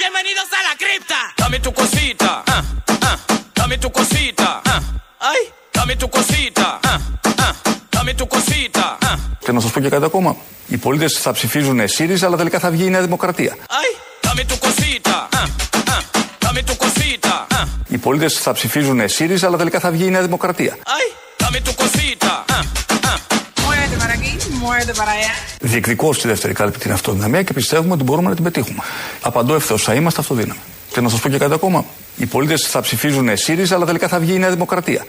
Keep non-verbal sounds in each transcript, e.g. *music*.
Bienvenidos a la cripta. Dame tu cosita. ah, ah, Dame tu cosita. ah. Ay, dame tu cosita. ah, ah, Dame tu cosita. ah. Και να σας πω και κάτι ακόμα. Οι πολίτες θα ψηφίζουν ΣΥΡΙΖΑ, αλλά τελικά θα βγει η Νέα Δημοκρατία. Ay, dame tu cosita. ah, ah, Dame tu cosita. ah. Οι πολίτες θα ψηφίζουν ΣΥΡΙΖΑ, αλλά τελικά θα βγει η Νέα Δημοκρατία. Ay, dame tu cosita. Ah, ah. Muévete para aquí, muévete para allá. Διεκδικώ στη δεύτερη κάλπη την αυτοδυναμία και πιστεύουμε ότι μπορούμε να την πετύχουμε. Απαντώ ευθέως, θα είμαστε αυτοδύναμοι. Και να σας πω και κάτι ακόμα. Οι πολίτες θα ψηφίζουν ΣΥΡΙΖΑ, αλλά τελικά θα βγει η Νέα Δημοκρατία.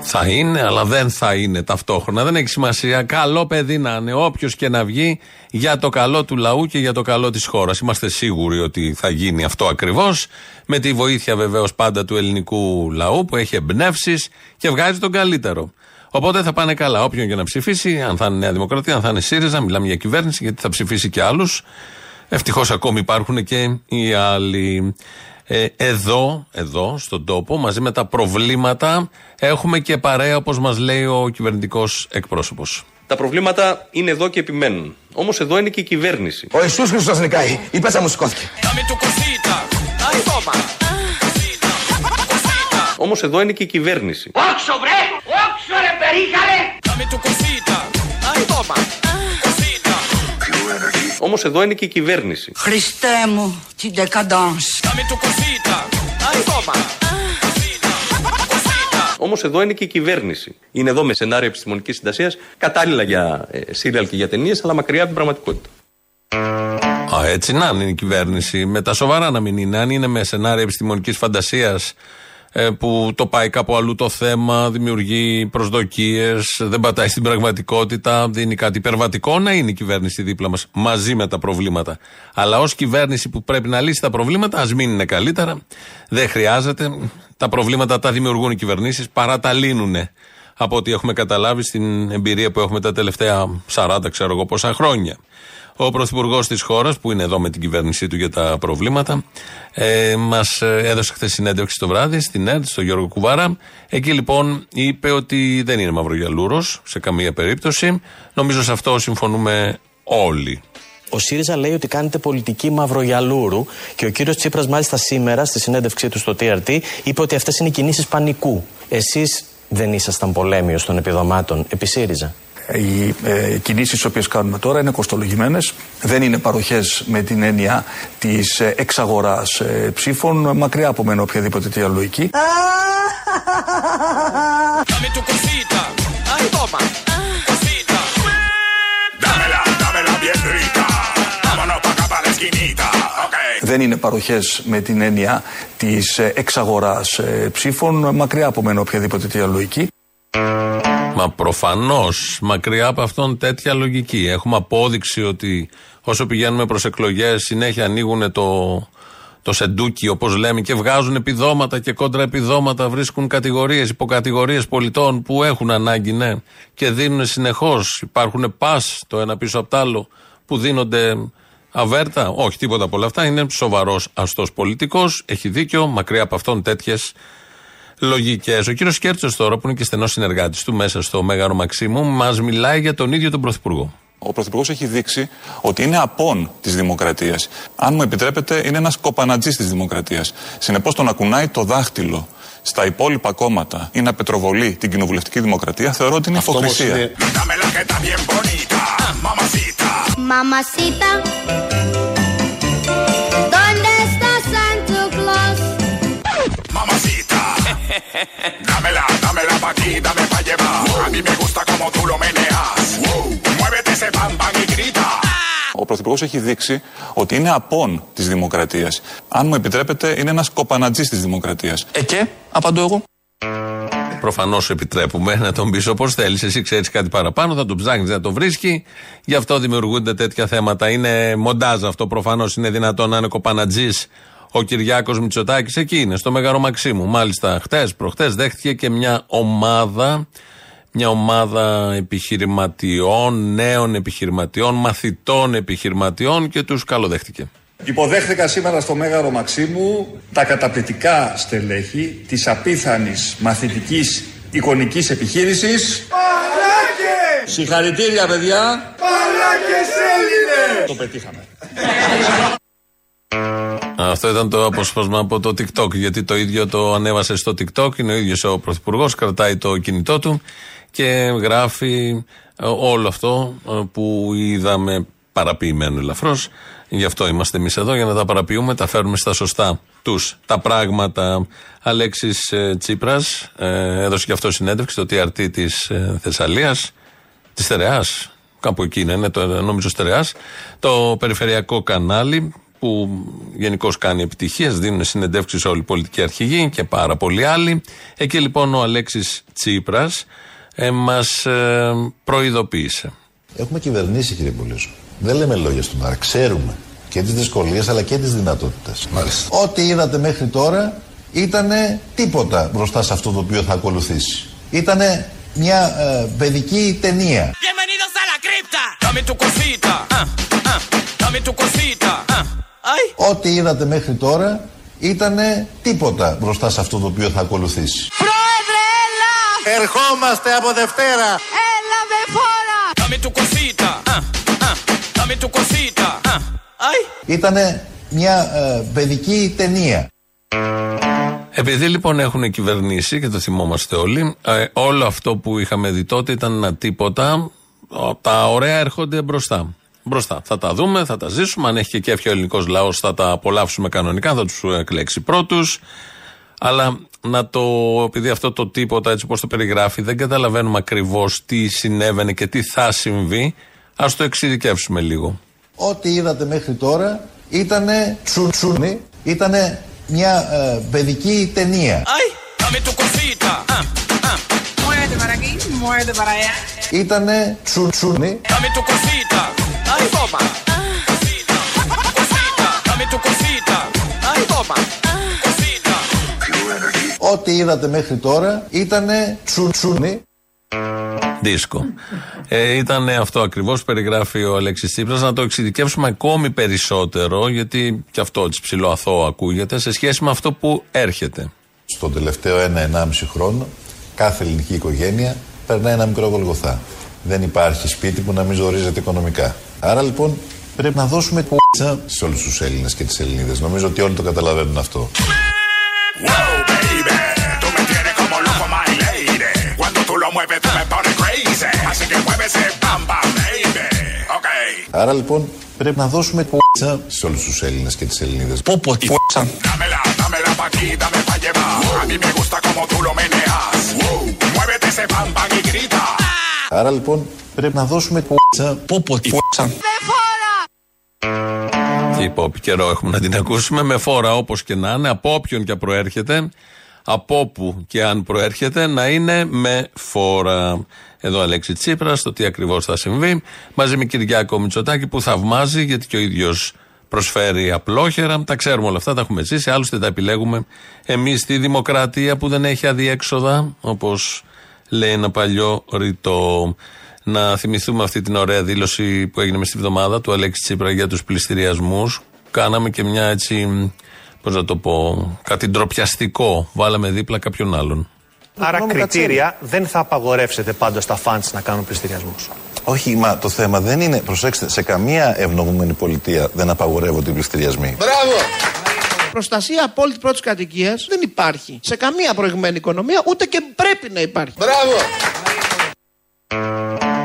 Θα είναι, αλλά δεν θα είναι ταυτόχρονα. Δεν έχει σημασία. Καλό παιδί να είναι, όποιος και να βγει, για το καλό του λαού και για το καλό της χώρας. Είμαστε σίγουροι ότι θα γίνει αυτό ακριβώς. Με τη βοήθεια βεβαίως πάντα του ελληνικού λαού που έχει εμπνεύσεις και βγάζει τον καλύτερο. Οπότε θα πάνε καλά. Όποιον και να ψηφίσει, αν θα είναι Νέα Δημοκρατία, αν θα είναι ΣΥΡΙΖΑ, μιλάμε για κυβέρνηση, γιατί θα ψηφίσει και άλλους. Ευτυχώς ακόμη υπάρχουν και οι άλλοι. Ε, εδώ, εδώ, στον τόπο, μαζί με τα προβλήματα, έχουμε και παρέα, όπως μας λέει ο κυβερνητικός εκπρόσωπος. Τα προβλήματα είναι εδώ και επιμένουν. Όμως εδώ είναι και η κυβέρνηση. Ο Ιησούς Χριστός νικάει. Η πέτσα μου σηκώθηκε. Dame tu cosita. Ay, toma. Όμως εδώ είναι και η κυβέρνηση. ¡Oxo, bre! ¡Oxo, re períjale! Dame tu cosita. Ay, toma. Cosita. Όμως εδώ είναι και η κυβέρνηση. Χριστέ μου, την decadence. Dame tu cosita. Ay, toma. Όμως εδώ είναι και η κυβέρνηση. Είναι εδώ με σενάρια επιστημονικής συντασίας, κατάλληλα για ε, σύριαλ και για ταινίες, αλλά μακριά από την πραγματικότητα. Α, έτσι να είναι η κυβέρνηση. Με τα σοβαρά να μην είναι. Αν είναι με σενάρια επιστημονικής φαντασίας που το πάει κάπου αλλού το θέμα, δημιουργεί προσδοκίες, δεν πατάει στην πραγματικότητα, δίνει κάτι υπερβατικό, να είναι η κυβέρνηση δίπλα μας μαζί με τα προβλήματα. Αλλά ως κυβέρνηση που πρέπει να λύσει τα προβλήματα, ας μην είναι καλύτερα. Δεν χρειάζεται. Τα προβλήματα τα δημιουργούν οι κυβερνήσεις παρά τα λύνουν. Από ό,τι έχουμε καταλάβει στην εμπειρία που έχουμε τα τελευταία 40, ξέρω εγώ πόσα χρόνια. Ο Πρωθυπουργός της χώρας, που είναι εδώ με την κυβέρνησή του για τα προβλήματα, ε, μας έδωσε χθες συνέντευξη το βράδυ στην ΕΡΤ, στον Γιώργο Κουβάρα. Εκεί λοιπόν είπε ότι δεν είναι μαυρογιαλούρος σε καμία περίπτωση. Νομίζω σε αυτό συμφωνούμε όλοι. Ο ΣΥΡΙΖΑ λέει ότι κάνετε πολιτική μαυρογιαλούρου και ο κύριος Τσίπρας, μάλιστα σήμερα, στη συνέντευξή του στο TRT, είπε ότι αυτές είναι κινήσεις πανικού. Εσείς δεν ήσασταν πολέμιος των επιδομάτων επί ΣΥΡΙΖΑ. Οι ε, κινήσεις τις οποίες κάνουμε τώρα είναι κοστολογημένες, δεν είναι παροχές με την έννοια της ε, εξαγοράς ε, ψήφων, μακριά από μένα οποιαδήποτε τέτοια λογική. Dame tu cosita. Ay, toma. Cosita. Dámela, dámela bien rica. Vámonos pa' acá pa' la esquinita. Ok. Δεν είναι παροχές με την έννοια της ε, εξαγοράς ε, ψήφων, μακριά από μένα οποιαδήποτε τέτοια λογική. Μα προφανώς μακριά από αυτόν τέτοια λογική. Έχουμε απόδειξη ότι όσο πηγαίνουμε προς εκλογές, συνέχεια ανοίγουν το, το σεντούκι, όπως λέμε, και βγάζουν επιδόματα και κόντρα επιδόματα, βρίσκουν κατηγορίες, υποκατηγορίες πολιτών που έχουν ανάγκη, ναι, και δίνουν συνεχώς. Υπάρχουν πας το ένα πίσω από το άλλο που δίνονται αβέρτα. Όχι, τίποτα από όλα αυτά. Είναι σοβαρός αστός πολιτικός. Έχει δίκιο. Μακριά από αυτόν τέτοιες λογικές. Ο κύριος Κέρτσος τώρα, που είναι και στενός συνεργάτης του μέσα στο Μέγαρο Μαξίμου, μας μιλάει για τον ίδιο τον Πρωθυπουργό. Ο Πρωθυπουργός έχει δείξει ότι είναι απόν της δημοκρατίας. Αν μου επιτρέπετε, είναι ένας κοπανατζής της δημοκρατίας. Συνεπώς, το να κουνάει το δάχτυλο στα υπόλοιπα κόμματα ή να πετροβολεί την κοινοβουλευτική δημοκρατία, θεωρώ ότι είναι υποκρισία. Dámela que está Dámela, dámela pa' aquí, dame pa' llevar. A mí me gusta como tú lo meneas. Muévete ese bam bam y grita. Ο Πρωθυπουργός έχει δείξει ότι είναι απόν της δημοκρατίας. Αν μου επιτρέπετε, είναι ένας κοπανατζής της δημοκρατίας. Ε και, απαντώ εγώ. Προφανώς επιτρέπουμε να τον πεις όπως θέλεις. Εσύ ξέρεις κάτι παραπάνω, θα τον ψάχνεις να το βρίσκει. Γι' αυτό δημιουργούνται τέτοια θέματα. Είναι μοντάζ αυτό προφανώς. Είναι δυνατόν να είναι κοπανατζής ο Κυριάκος Μητσοτάκης. Εκεί είναι, στο Μέγαρο Μαξίμου. Μάλιστα, χτες, προχτές δέχτηκε και μια ομάδα. Μια ομάδα επιχειρηματιών, νέων επιχειρηματιών, μαθητών επιχειρηματιών και τους καλοδέχτηκε. Υποδέχθηκα σήμερα στο Μέγαρο Μαξίμου τα καταπληκτικά στελέχη της απίθανης μαθητικής εικονικής επιχείρησης Παλάκες! Συγχαρητήρια παιδιά! Παλάκες Έλληνες! Το πετύχαμε. *laughs* Αυτό ήταν το αποσπάσμα από το TikTok. Γιατί το ίδιο το ανέβασε στο TikTok. Είναι ο ίδιος ο Πρωθυπουργός, κρατάει το κινητό του και γράφει ε, όλο αυτό ε, που είδαμε παραποιημένο ελαφρώς. Γι' αυτό είμαστε εμείς εδώ, για να τα παραποιούμε, τα φέρνουμε στα σωστά τους τα πράγματα. Αλέξης Τσίπρας έδωσε και αυτό συνέντευξη στο TRT της Θεσσαλίας, της Στερεά. Κάπου εκεί είναι, ναι, το, νομίζω Στερεά. Το περιφερειακό κανάλι που γενικώς κάνει επιτυχίες, δίνουν συνεντεύξεις όλοι οι πολιτικοί αρχηγοί και πάρα πολλοί άλλοι. Εκεί λοιπόν ο Αλέξης Τσίπρας ε, μας ε, προειδοποίησε. Έχουμε κυβερνήσει, κύριε Πολύσο. Δεν λέμε λόγια στον αέρα. Ξέρουμε και τις δυσκολίες αλλά και τις δυνατότητες. Ό,τι είδατε μέχρι τώρα ήταν τίποτα μπροστά σε αυτό το οποίο θα ακολουθήσει. Ήταν μια ε, παιδική ταινία. Bienvenidos a la cripta. Dame tu cosita. ah, ah, Dame tu cosita. ah. Ay. Ό,τι είδατε μέχρι τώρα ήταν τίποτα μπροστά σε αυτό το οποίο θα ακολουθήσει. Πρόεδρε, έλα! Ερχόμαστε από Δευτέρα. Έλα με φόρα! Dame tu cosita. ah, ah, Dame tu cosita. ah. Ay. Ήταν μια ε, παιδική ταινία. Επειδή λοιπόν έχουν κυβερνήσει και το θυμόμαστε όλοι, ε, όλο αυτό που είχαμε δει τότε ήταν ένα τίποτα. Ο, Τα ωραία έρχονται μπροστά. Μπροστά. Θα τα δούμε, θα τα ζήσουμε. Αν έχει και κέφια ο ελληνικός λαός, θα τα απολαύσουμε κανονικά, θα τους εκλέξει πρώτους. Αλλά να το, επειδή αυτό το τίποτα έτσι όπω το περιγράφει, δεν καταλαβαίνουμε ακριβώς τι συνέβαινε και τι θα συμβεί. Α το εξειδικεύσουμε λίγο. Ό,τι είδατε μέχρι τώρα ήταν τσουτσούνι, ήταν μια ε, παιδική ταινία. Ay. Dame toma. Cosita. Cosita. Dame tu cosita. Ay, toma. Cosita. ό,τι είδατε μέχρι τώρα ήταν τσουτσούνι. Δίσκο. Ε, ήταν αυτό ακριβώς που περιγράφει ο Αλέξης Τσίπρας. Να το εξειδικεύσουμε ακόμη περισσότερο, γιατί και αυτό έτσι ψηλό αθώο ακούγεται, σε σχέση με αυτό που έρχεται. Στον τελευταίο ένα-ενάμιση χρόνο, κάθε ελληνική οικογένεια περνάει ένα μικρό γολγοθά. Δεν υπάρχει σπίτι που να μην ζορίζεται οικονομικά. Άρα λοιπόν, πρέπει να δώσουμε το σε όλους τους Έλληνες και τις Ελνίδε. Νομίζω ότι όλοι το καταλαβαίνουν αυτό, Άρα λοιπόν, πρέπει να δώσουμε το σε όλους τους Έλληνες και τις Ελνίδε. Πούπο τη γκουίτσα. Άρα λοιπόν πρέπει να δώσουμε π***α πω πω τι Με φόρα! Τι είπε, καιρό έχουμε να την ακούσουμε. Με φόρα όπως και να είναι, από όποιον και προέρχεται, από όπου και αν προέρχεται, να είναι με φόρα. Εδώ Αλέξη Τσίπρας, το τι ακριβώς θα συμβεί. Μαζί με Κυριάκο Μητσοτάκη που θαυμάζει, γιατί και ο ίδιος προσφέρει απλόχερα. Τα ξέρουμε όλα αυτά, τα έχουμε ζήσει. Άλλωστε τα επιλέγουμε εμείς στη δημοκρατία που δεν έχει αδιέξοδα, όπως λέει ένα παλιό ρητό. Να θυμηθούμε αυτή την ωραία δήλωση που έγινε μες στη βδομάδα του Αλέξη Τσίπρα για τους πληστηριασμούς. Κάναμε και μια έτσι, πώς να το πω, κάτι ντροπιαστικό. Βάλαμε δίπλα κάποιον άλλον. Άρα κριτήρια δεν θα απαγορεύσετε πάντα στα φαντς να κάνουν πληστηριασμούς. Όχι, μα το θέμα δεν είναι, προσέξτε, σε καμία ευνομούμενη πολιτεία δεν απαγορεύονται οι πληστηριασμοί. Προστασία απόλυτη πρώτης κατοικίας δεν υπάρχει σε καμία προηγμένη οικονομία, ούτε και πρέπει να υπάρχει.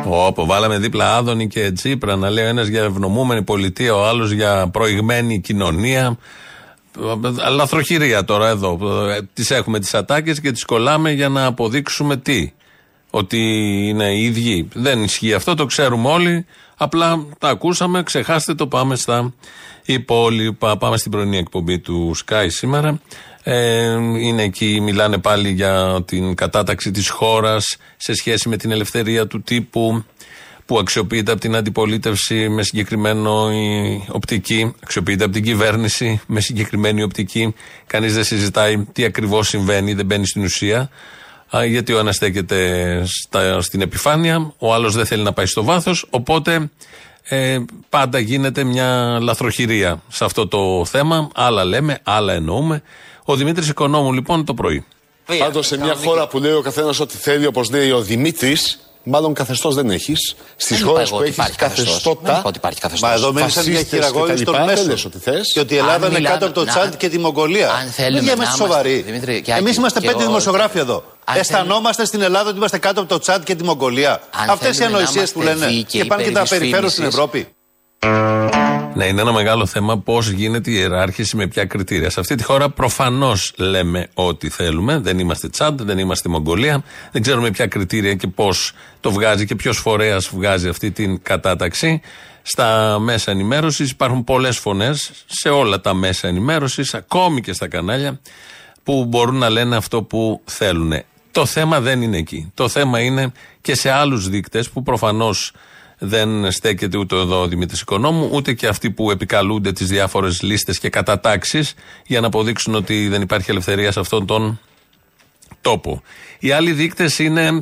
Όπω βάλαμε δίπλα Άδωνη και Τσίπρα να λέει ο ένας για ευνομούμενη πολιτεία, ο άλλος για προηγμένη κοινωνία. Λαθροχειρία τώρα εδώ. Τις έχουμε τις ατάκες και τις κολλάμε για να αποδείξουμε τι. Ότι είναι οι ίδιοι. Δεν ισχύει αυτό, το ξέρουμε όλοι. Απλά τα ακούσαμε, ξεχάστε το, πάμε στα υπόλοιπα. Πάμε στην πρωινή εκπομπή του Sky σήμερα. Ε, είναι εκεί, μιλάνε πάλι για την κατάταξη της χώρας σε σχέση με την ελευθερία του τύπου που αξιοποιείται από την αντιπολίτευση με συγκεκριμένο η οπτική, αξιοποιείται από την κυβέρνηση με συγκεκριμένη οπτική. Κανείς δεν συζητάει τι ακριβώς συμβαίνει, δεν μπαίνει στην ουσία. Α, γιατί ο ένας στέκεται στα, στην επιφάνεια, ο άλλος δεν θέλει να πάει στο βάθος, οπότε ε, πάντα γίνεται μια λαθροχειρία σε αυτό το θέμα. Άλλα λέμε, άλλα εννοούμε. Ο Δημήτρης Οικονόμου λοιπόν το πρωί. Πάντως σε μια χώρα που λέει ο καθένας ό,τι θέλει, όπως λέει ο Δημήτρης, Μάλλον καθεστώς δεν έχεις. Στις Δεν χώρες είπα εγώ που ότι έχεις υπάρχει καθεστώς. Δεν καθεστώτα. είπα ότι υπάρχει καθεστώς. Μα εδώ μίλησαν για φασίστες χειραγώγηση κτλ. των Δεν μέσων. λες ότι θες. Και ότι η Ελλάδα Αν είναι μιλάμε- κάτω από το να- Τσάντ και τη Μογγολία. Αν θέλουμε Δεν να είμαστε είμαστε- σοβαροί. Δημήτρη, και Εμείς Άκη, είμαστε και πέντε εγώ- δημοσιογράφοι εδώ. Αν Αισθανόμαστε στην Ελλάδα ότι είμαστε κάτω από το Τσάντ και τη Μογγολία. Αν Αυτές οι θέλουμε να ανοησίες που είμαστε λένε. δίκαιοι Και πάνε και τα περί περιφέρουν στην δυσφήμισης. Ευρώπη. Ναι, είναι ένα μεγάλο θέμα πώς γίνεται η ιεράρχηση με ποια κριτήρια. Σε αυτή τη χώρα προφανώς λέμε ό,τι θέλουμε. Δεν είμαστε Τσάντ, δεν είμαστε Μογγολία. Δεν ξέρουμε ποια κριτήρια και πώς το βγάζει και ποιος φορέας βγάζει αυτή την κατάταξη. Στα μέσα ενημέρωσης υπάρχουν πολλές φωνές σε όλα τα μέσα ενημέρωσης, ακόμη και στα κανάλια, που μπορούν να λένε αυτό που θέλουν. Το θέμα δεν είναι εκεί. Το θέμα είναι και σε άλλους δείκτες που προφανώς δεν στέκεται ούτε εδώ ο Δημήτρης Οικονόμου, ούτε και αυτοί που επικαλούνται τις διάφορες λίστες και κατατάξεις για να αποδείξουν ότι δεν υπάρχει ελευθερία σε αυτόν τον τόπο. Οι άλλοι δείκτες είναι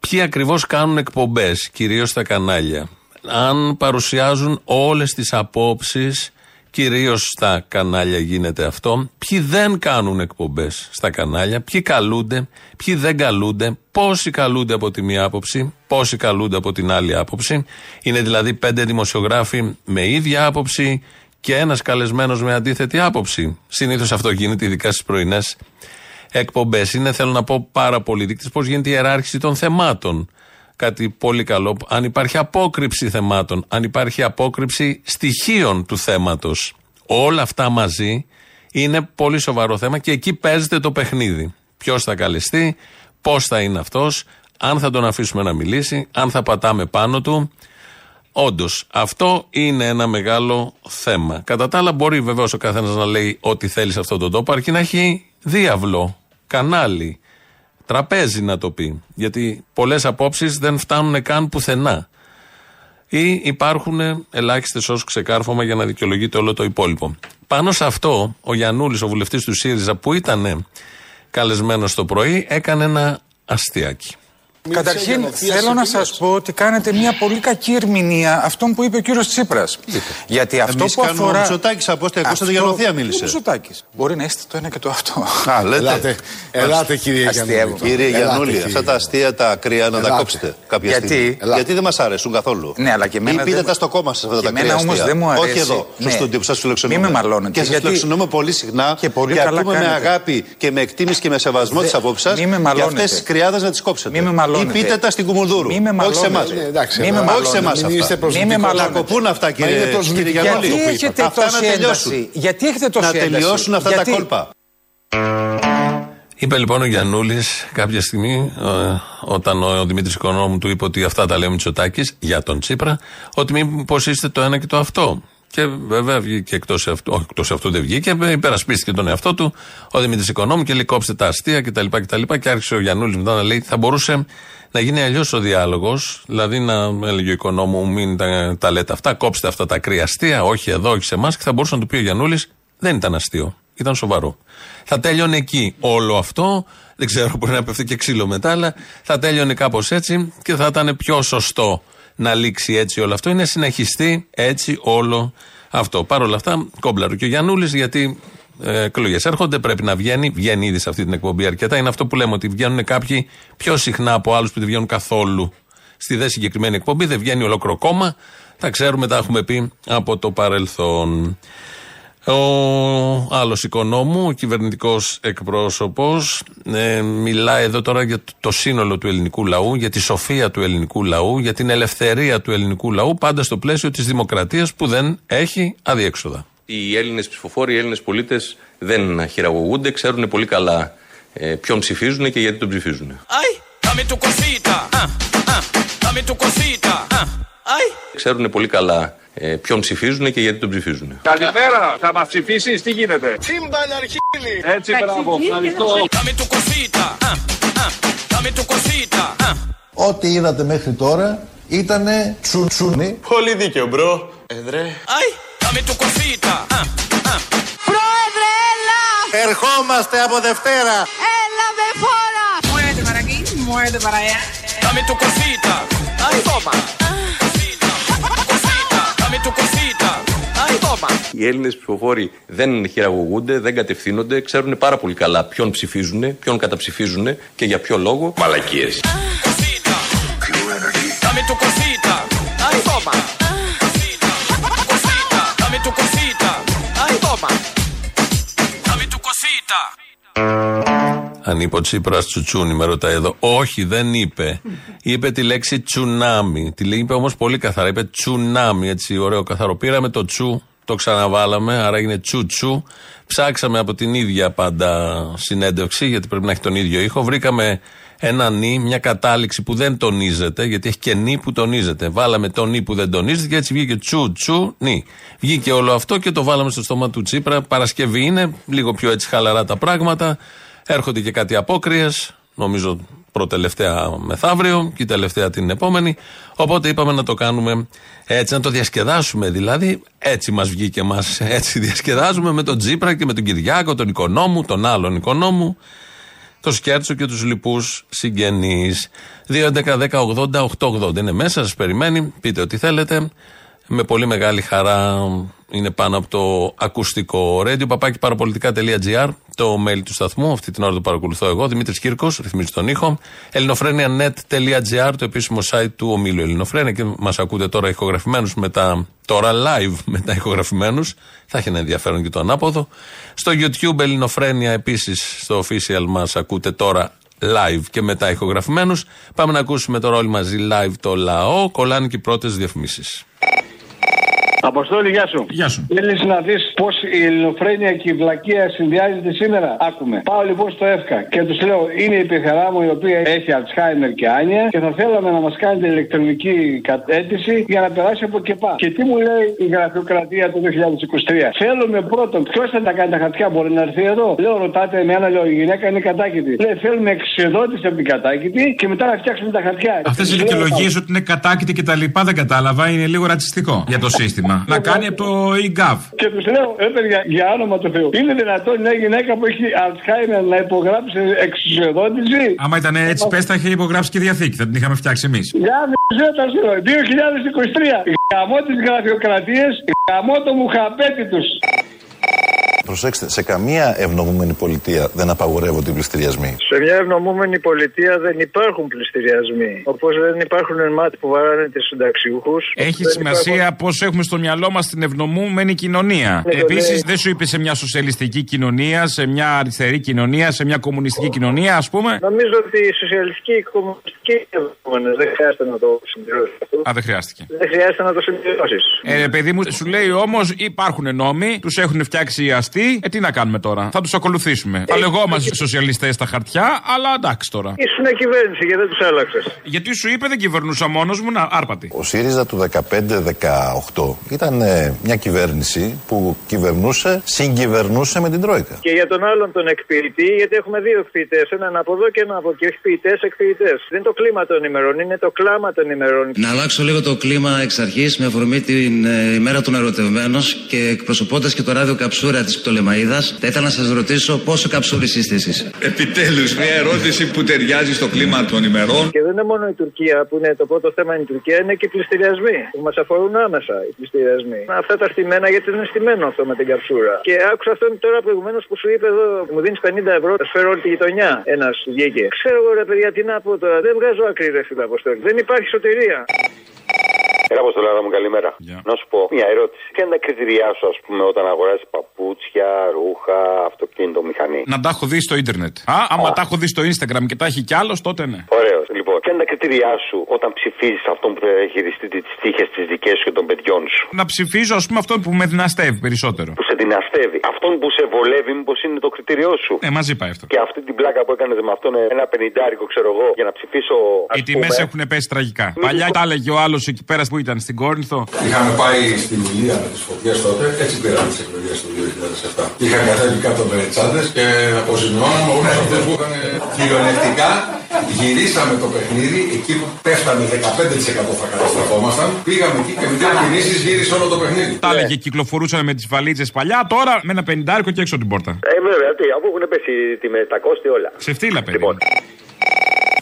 ποιοι ακριβώς κάνουν εκπομπές, κυρίως στα κανάλια. Αν παρουσιάζουν όλες τις απόψεις, κυρίως στα κανάλια γίνεται αυτό, ποιοι δεν κάνουν εκπομπές στα κανάλια, ποιοι καλούνται, ποιοι δεν καλούνται, πόσοι καλούνται από τη μία άποψη, πόσοι καλούνται από την άλλη άποψη. Είναι δηλαδή πέντε δημοσιογράφοι με ίδια άποψη και ένας καλεσμένος με αντίθετη άποψη. Συνήθως αυτό γίνεται, ειδικά στις πρωινές εκπομπές. Είναι, θέλω να πω, πάρα πολύ δείκτε πώς γίνεται η ιεράρχηση των θεμάτων. Κάτι πολύ καλό. Αν υπάρχει απόκρυψη θεμάτων, αν υπάρχει απόκρυψη στοιχείων του θέματος. Όλα αυτά μαζί είναι πολύ σοβαρό θέμα και εκεί παίζεται το παιχνίδι. Ποιος θα καλεστεί, πώς θα είναι αυτός, αν θα τον αφήσουμε να μιλήσει, αν θα πατάμε πάνω του. Όντως, αυτό είναι ένα μεγάλο θέμα. Κατά τα άλλα, μπορεί βεβαίως ο καθένας να λέει ό,τι θέλει σε αυτόν τον τόπο, αρκεί να έχει διάβλο, κανάλι, τραπέζι να το πει. Γιατί πολλές απόψεις δεν φτάνουν καν πουθενά. Ή υπάρχουν ελάχιστες ω ξεκάρφωμα για να δικαιολογείται όλο το υπόλοιπο. Πάνω σε αυτό, ο Γιανούλης, ο βουλευτής του ΣΥΡΙΖΑ, που ήταν καλεσμένος το πρωί, έκανε ένα αστείακι. Καταρχήν, θέλω να σας πω ότι κάνετε μια πολύ κακή ερμηνεία αυτών που είπε ο κύριος Τσίπρας. Γιατί αυτό Εμείς που κάνουμε αφορά. ο Μητσοτάκης, ακούσατε, ακούσατε για Νοθεία μίλησε. Ο Μητσοτάκης. Μπορεί να είστε το ένα και το αυτό. Α, λέτε. Ελάτε, ελάτε κύριε Γιαννούλη. Κύριε Ελάτε, Γιαννούλη, κύριε. αυτά τα αστεία τα ακραία να τα Ελάτε. κόψετε κάποια Γιατί; στιγμή. Ελάτε. Γιατί δεν μας αρέσουν καθόλου. Ναι, αλλά και εμένα Ή πείτε δεν- τα στο κόμμα σας αυτά Και τα εμένα ακραία όμως αστεία. δεν μου αρέσει. Όχι εδώ, στο Ναι. στούντιο που σας φιλοξενούμε. Μη με μαλώνετε, Και σας γιατί- φιλοξενούμε πολύ συχνά Και πολύ καλά ακούμε με κάνετε. αγάπη και με εκτίμηση και με σεβασμό Δε- τις απόψεις σας. μη με Και μαλώνετε. αυτές τις κρυάδες να τις κόψετε. Μη με Ή μαλώνετε. πείτε τα στην Κουμουνδούρου. Μη με Όχι σε εμάς. μαλώνετε. Ναι, εντάξει, Μη με αλλά Όχι σε εμάς μαλώνετε. Μην είστε αυτά. Μη με προσβλητικός. Να μαλώνετε. κοπούν αυτά Μα είναι κύριε, κύριε προσβλητικό Γιαννούλη. Γιατί που έχετε Αυτά να τόση τελειώσουν. ένταση. Γιατί έχετε τόση Να ένταση. τελειώσουν αυτά τα Γιατί- κόλπα. Είπε λοιπόν ο Γιαννούλη κάποια στιγμή, ε, όταν ο, ο Δημήτρης Οικονόμου του είπε ότι αυτά τα λέει ο Μητσοτάκης για τον Τσίπρα, ότι μήπως είστε το ένα και το αυτό. Και βέβαια βγήκε εκτός αυτού, όχι εκτός αυτού δεν βγήκε, υπερασπίστηκε τον εαυτό του ο Δημήτρης Οικονόμου και λέει κόψτε τα αστεία κτλ. Και, τα λοιπά, και άρχισε ο Γιαννούλη μετά να λέει θα μπορούσε να γίνει αλλιώς ο διάλογος, δηλαδή να έλεγε ο Οικονόμου μην τα, τα λέτε αυτά, κόψτε αυτά τα ακραία αστεία, όχι εδώ, όχι σε εμάς. Και θα μπορούσε να του πει ο Γιαννούλη δεν ήταν αστείο. Ήταν σοβαρό. Θα τέλειωνε εκεί όλο αυτό. Δεν ξέρω, μπορεί να πέφτει και ξύλο μετά, αλλά θα τέλειωνε κάπως έτσι και θα ήταν πιο σωστό να λήξει έτσι όλο αυτό. Είναι συνεχιστεί έτσι όλο αυτό. Παρ' όλα αυτά, κόμπλαρο και ο Γιαννούλη, γιατί ε, εκλογές έρχονται, πρέπει να βγαίνει. Βγαίνει ήδη σε αυτή την εκπομπή αρκετά. Είναι αυτό που λέμε, ότι βγαίνουν κάποιοι πιο συχνά από άλλους που δεν βγαίνουν καθόλου. Στη δε συγκεκριμένη εκπομπή δεν βγαίνει ολόκληρο κόμμα. Τα ξέρουμε, τα έχουμε πει από το παρελθόν. Ο άλλος οικονόμου, ο κυβερνητικός εκπρόσωπος, ε, μιλάει εδώ τώρα για το- το σύνολο του ελληνικού λαού, για τη σοφία του ελληνικού λαού, για την ελευθερία του ελληνικού λαού, πάντα στο πλαίσιο της δημοκρατίας που δεν έχει αδιέξοδα. Οι Έλληνες ψηφοφόροι, οι Έλληνες πολίτες δεν χειραγωγούνται, ξέρουν πολύ καλά ε, ποιον ψηφίζουν και γιατί τον ψηφίζουν. Ay, dame tu cosita. Ah, ah, dame tu cosita. Ah, ay. Ξέρουν πολύ καλά ε, ποιον ψηφίζουν και γιατί τον ψηφίζουν. Καλημέρα, θα μας ψηφίσεις, τι γίνεται; Σύμπαν αρχίδι. Έτσι, μπράβο, ευχαριστώ. Dame tu cosita. Ah, ah, dame tu cosita. Ah. Ό,τι είδατε μέχρι τώρα ήτανε τσουτσουνί. Πολύ δίκαιο, bro. Εδρέ. Ay, dame tu cosita. Ah, ah. Πρόεδρε, έλα! Ερχόμαστε από Δευτέρα. Έλα με φόρα! Muévete para aquí, muévete para allá. Dame tu cosita. Ay, toma. Οι Έλληνες ψηφοφόροι δεν χειραγωγούνται, δεν κατευθύνονται, ξέρουν πάρα πολύ καλά ποιον ψηφίζουν, ποιον καταψηφίζουν και για ποιο λόγο. Μαλακίες. tu cosita. Ay, toma. Cosita, dame tu cosita. Ay, toma. Dame tu cosita. Αν είπε ο Τσίπρας τσουτσούνι, με ρωτάει εδώ. Όχι, δεν είπε. Είπε τη λέξη τσουνάμι. Τη είπε όμως πολύ καθαρά. Είπε τσουνάμι, έτσι ωραίο καθαρό. Πήραμε το τσου, το ξαναβάλαμε, άρα είναι τσουτσου. Ψάξαμε από την ίδια πάντα συνέντευξη, γιατί πρέπει να έχει τον ίδιο ήχο. Βρήκαμε ένα νι, μια κατάληξη που δεν τονίζεται, γιατί έχει και νι που τονίζεται. Βάλαμε το νι που δεν τονίζεται και έτσι βγήκε τσου τσου νι. Βγήκε όλο αυτό και το βάλαμε στο στόμα του Τσίπρα. Παρασκευή είναι, λίγο πιο έτσι χαλαρά τα πράγματα. Έρχονται και κάτι απόκριες, νομίζω προτελευταία μεθαύριο και η τελευταία την επόμενη. Οπότε είπαμε να το κάνουμε έτσι, να το διασκεδάσουμε δηλαδή. Έτσι μας βγήκε μας. Έτσι διασκεδάζουμε με τον Τζίπρα και με τον Κυριάκο, τον οικονόμου, τον άλλον οικονόμου, τον Σκέρτσο και τους λοιπούς συγγενείς. 2.11.10.80.880 είναι μέσα, σας περιμένει. Πείτε ό,τι θέλετε. Με πολύ μεγάλη χαρά είναι πάνω από το ακουστικό. Radio παπάκι παραπολιτικά.gr, το mail του σταθμού. Αυτή την ώρα το παρακολουθώ εγώ. Δημήτρης Κύρκος, ρυθμίζει τον ήχο. ελληνοφρένια.net.gr, το επίσημο site του ομίλου Ελληνοφρένια. Και μας ακούτε τώρα ηχογραφημένους μετά. Τώρα live μετά ηχογραφημένους. Θα έχει ένα ενδιαφέρον και το ανάποδο. Στο YouTube Ελληνοφρένια επίσης, στο official μας ακούτε τώρα live και μετά ηχογραφημένους. Πάμε να ακούσουμε τώρα όλοι μαζί live το λαό. Κολλάνε και οι πρώτες διαφημίσεις. Αποστόλη, γεια σου. Γεια σου. Θέλεις να δεις πώς η ελληνοφρένεια και η βλακεία συνδυάζεται σήμερα; Άκουμε. Πάω λοιπόν στο ΕΦΚΑ και τους λέω: Είναι η πεθερά μου η οποία έχει Αλτσχάιμερ και Άνια και θα θέλαμε να μας κάνετε ηλεκτρονική αίτηση για να περάσει από ΚΕΠΑ. Και τι μου λέει η γραφειοκρατία του 2023. Θέλουμε πρώτον, ποιος θα τα κάνει τα χαρτιά, μπορεί να έρθει εδώ; Λέω: Ρωτάτε εμένα, λέω: Η γυναίκα είναι κατάκητη. Λέει: Θέλουμε εξεδότηση από την κατάκητη και μετά να φτιάξουμε τα χαρτιά. Αυτές οι δικαιολογίες ότι είναι κατάκητη και τα λοιπά δεν κατάλαβα, είναι λίγο ρατσιστικό για το σύστημα. Να κάνει από το e-gov. Και τους λέω, ε, παιδιά, για όνομα του Θεού, είναι δυνατόν μια γυναίκα που έχει Αλτσχάιμερ να υπογράψει εξουσιοδότηση; Άμα ήταν έτσι, πες θα είχε υπογράψει και διαθήκη, θα την είχαμε φτιάξει εμείς. Για μισέτα σου, 2023. Γαμώ τις γραφειοκρατίες, γαμώ το μουχαπέτι τους. Προσέξτε, σε καμία ευνομούμενη πολιτεία δεν απαγορεύονται οι πληστηριασμοί. Σε μια ευνομούμενη πολιτεία δεν υπάρχουν πληστηριασμοί. Όπως δεν υπάρχουν μάτια που βαράνε του συνταξιούχους. Έχει σημασία πώς έχουμε στο μυαλό μας την ευνομούμενη κοινωνία. Ναι, Επίσης, ναι. δεν σου είπε σε μια σοσιαλιστική κοινωνία, σε μια αριστερή κοινωνία, σε μια κομμουνιστική κοινωνία, ας πούμε. Νομίζω ότι οι σοσιαλιστικοί και οι κομμουνιστικοί ευνομούμενες δεν χρειάζεται να το συμπληρώσεις αυτό. Α, δεν χρειάστηκε. Δεν χρειάζεται να το συμπληρώσεις. Ε, παιδί μου, σου λέει όμως υπάρχουν νόμοι, τους έχουν φτιάξει οι αστεί. Ε, τι να κάνουμε τώρα; Θα τους ακολουθήσουμε. Θα λεγόμαστε σοσιαλιστές στα χαρτιά, αλλά εντάξει τώρα. Ήσουν κυβέρνηση γιατί δεν τους άλλαξες. Γιατί σου είπε δεν κυβερνούσα μόνος μου, να άρπατη. Ο ΣΥΡΙΖΑ του 15-18 ήταν ε, μια κυβέρνηση που κυβερνούσε, συγκυβερνούσε με την Τρόικα. Και για τον άλλον τον εκποιητή, γιατί έχουμε δύο εκποιητές. Έναν από εδώ και έναν από εκεί. Εκποιητές, εκποιητές. Δεν είναι το κλίμα των ημερών, είναι το κλάμα των ημερών. Να αλλάξω λίγο το κλίμα εξ αρχής με αφορμή την ε, ημέρα των ερωτευμένων και εκπροσωπώντας και το ράδιο Καψούρα της Πτολεμαίδα, θα ήθελα να σας ρωτήσω πόσο καψούρη είστε εσείς. Επιτέλους, μια ερώτηση που ταιριάζει στο κλίμα των ημερών. Και δεν είναι μόνο η Τουρκία που είναι το πρώτο θέμα είναι η Τουρκία, είναι και οι πληστηριασμοί που μας αφορούν άμεσα οι πληστηριασμοί. Αυτά τα στημένα γιατί είναι στημένο αυτό με την καψούρα. Και άκουσα αυτόν τώρα προηγουμένως που σου είπε εδώ, μου δίνεις 50 ευρώ, θα φέρω όλη τη γειτονιά. Ένας βγήκε. Ξέρω εγώ ρε παιδιά τι να πω τώρα, δεν βγάζω άκρη ρε φίλε Αποστόλη. Δεν υπάρχει σωτηρία. Έλα, Αποστολάρα μου, καλημέρα. Να σου πω μια ερώτηση. Ποια είναι τα κριτηριά σου, ας πούμε, όταν αγοράζεις παπούτσια, ρούχα, αυτοκίνητο, μηχανή; Να τα έχω δει στο ίντερνετ. Α, άμα τα έχω δει στο Instagram και τα έχει κι άλλος, τότε ναι. Ωραίο. Λοιπόν, ποια είναι τα κριτηριά σου όταν ψηφίζεις αυτόν που θα χειριστεί τις τύχες τη δικές σου και των παιδιών σου; Να ψηφίζω, ας πούμε, αυτόν που με δυναστεύει περισσότερο. Που σε δυναστεύει. Αυτόν που σε βολεύει, μήπως είναι το κριτηριό σου; Ε, μαζί πάει αυτό. Και αυτή την πλάκα που έκανες με αυτόν ένα πενιντάρικο, ξέρω εγώ, για να ψηφίσω. Οι τιμές έχουν πέσει τραγικά. Παλιά τα έλεγε ο άλλος εκεί πέρα που ήταν στην Κόρινθο. Είχαμε πάει στην Ηλία με τις φωτιές τότε, έτσι πήραμε τις εκλογές του 2007. Είχαν κατέβει κάτω με τσάντες και αποζημιώναμε όλους αυτούς που είχαν κυριολεκτικά. Γυρίσαμε το παιχνίδι, εκεί που πέφτανε 15% θα καταστραφόμασταν. Πήγαμε εκεί και με δύο κινήσεις γύρισε όλο το παιχνίδι. Τα έλεγε, κυκλοφορούσαν με τις βαλίτσες παλιά, τώρα με ένα πενιντάρικο και έξω την πόρτα. Ε, βέβαια, τι, αφού έχουν πέσει τιμές, τα κόστη όλα. Σε φτύλα, παιδί.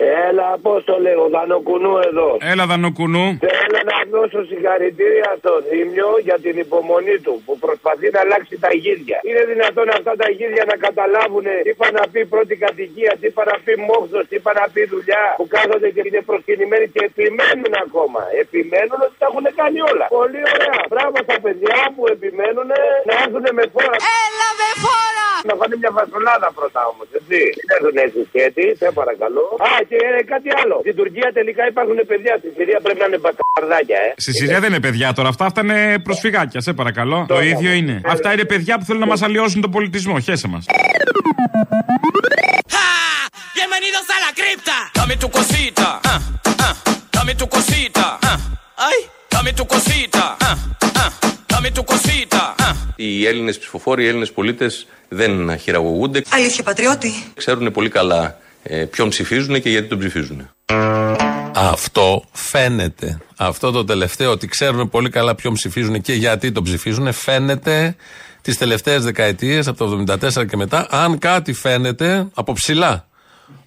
Λοιπόν, Έλα, πώ το λέω, Δανοκουνού εδώ. Έλα, Δανοκουνού. Θέλω να δώσω συγχαρητήρια στο Δήμιο για την υπομονή του που προσπαθεί να αλλάξει τα γίδια. Είναι δυνατόν αυτά τα γίδια να καταλάβουν τι πά να πει πρώτη κατοικία, τι πά να πει μόχθος, τι πά να πει δουλειά που κάθονται και είναι προσκυνημένοι και επιμένουν ακόμα. Επιμένουν ότι τα έχουν κάνει όλα. Πολύ ωραία. Μπράβο στα παιδιά που επιμένουν να έρθουν με φόρα. Έλα με φόρα! Να φάνε μια φασολάδα πρώτα όμως, έτσι. Δεν έρθουν έτσι σκέτη, σε παρακαλώ. Α, και ε, κάτι άλλο. Στην Τουρκία τελικά υπάρχουν παιδιά. Στη Συρία πρέπει να είναι μπακαρδάκια, ε. Στη Συρία δεν είναι παιδιά τώρα. Αυτά, αυτά είναι προσφυγάκια, σε παρακαλώ. Το ίδιο είναι. Αυτά είναι παιδιά που θέλουν να μας αλλοιώσουν τον πολιτισμό. Χέσε μας. Bienvenidos a la cripta. Dame tu cosita. ah, ah, Dame tu cosita. ah, Ay, dame tu cosita. ah, ah, Dame tu cosita. ah. Οι Έλληνες ψηφοφόροι, οι Έλληνες πολίτες δεν χειραγωγούνται. Αλήθεια, πατριώτη. Ξέρουν πολύ καλά ε, ποιον ψηφίζουν και γιατί τον ψηφίζουν. Αυτό φαίνεται. Αυτό το τελευταίο ότι ξέρουν πολύ καλά ποιον ψηφίζουν και γιατί τον ψηφίζουν φαίνεται τις τελευταίες δεκαετίες από το 1974 και μετά. Αν κάτι φαίνεται από ψηλά,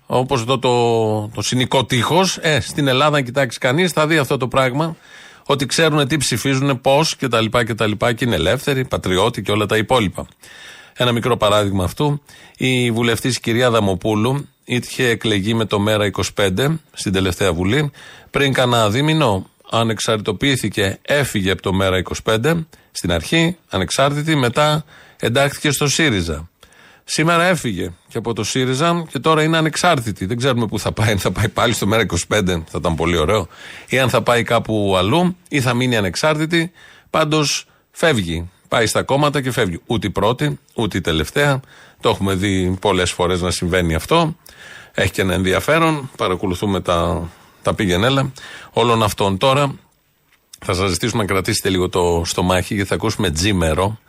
όπως το, το, το συνοικό τείχος, ε, στην Ελλάδα, αν κοιτάξεις κανείς, θα δει αυτό το πράγμα. Ότι ξέρουν τι ψηφίζουν, πώς κτλ. κτλ. Και είναι ελεύθεροι, πατριώτη και όλα τα υπόλοιπα. Ένα μικρό παράδειγμα αυτού. Η βουλευτής κυρία Δαμοπούλου είχε εκλεγεί με το ΜΕΡΑ 25 στην τελευταία βουλή. Πριν κανένα δίμηνο ανεξαρτητοποιήθηκε, έφυγε από το ΜΕΡΑ 25 στην αρχή, ανεξάρτητη, μετά εντάχθηκε στο ΣΥΡΙΖΑ. Σήμερα έφυγε και από το ΣΥΡΙΖΑ και τώρα είναι ανεξάρτητη. Δεν ξέρουμε πού θα πάει. Αν θα πάει πάλι στο ΜΕΡΑ 25, θα ήταν πολύ ωραίο. Ή αν θα πάει κάπου αλλού, ή θα μείνει ανεξάρτητη. Πάντως φεύγει. Πάει στα κόμματα και φεύγει. Ούτε η πρώτη, ούτε η τελευταία. Το έχουμε δει πολλές φορές να συμβαίνει αυτό. Έχει και ένα ενδιαφέρον. Παρακολουθούμε τα, τα πήγαινέλα όλων αυτών. Τώρα θα σας ζητήσουμε να κρατήσετε λίγο το στομάχι γιατί θα ακούσουμε τζίμερο.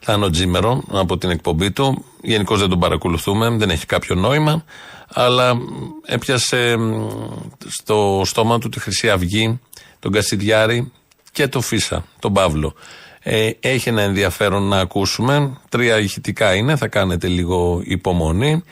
Θα είναι ο Τζίμερο από την εκπομπή του. Γενικώς δεν τον παρακολουθούμε, δεν έχει κάποιο νόημα. Αλλά έπιασε μ, στο στόμα του τη Χρυσή Αυγή, τον Κασιδιάρη και το Φίσα, τον Παύλο. Ε, έχει ένα ενδιαφέρον να ακούσουμε. Τρία ηχητικά είναι, θα κάνετε λίγο υπομονή.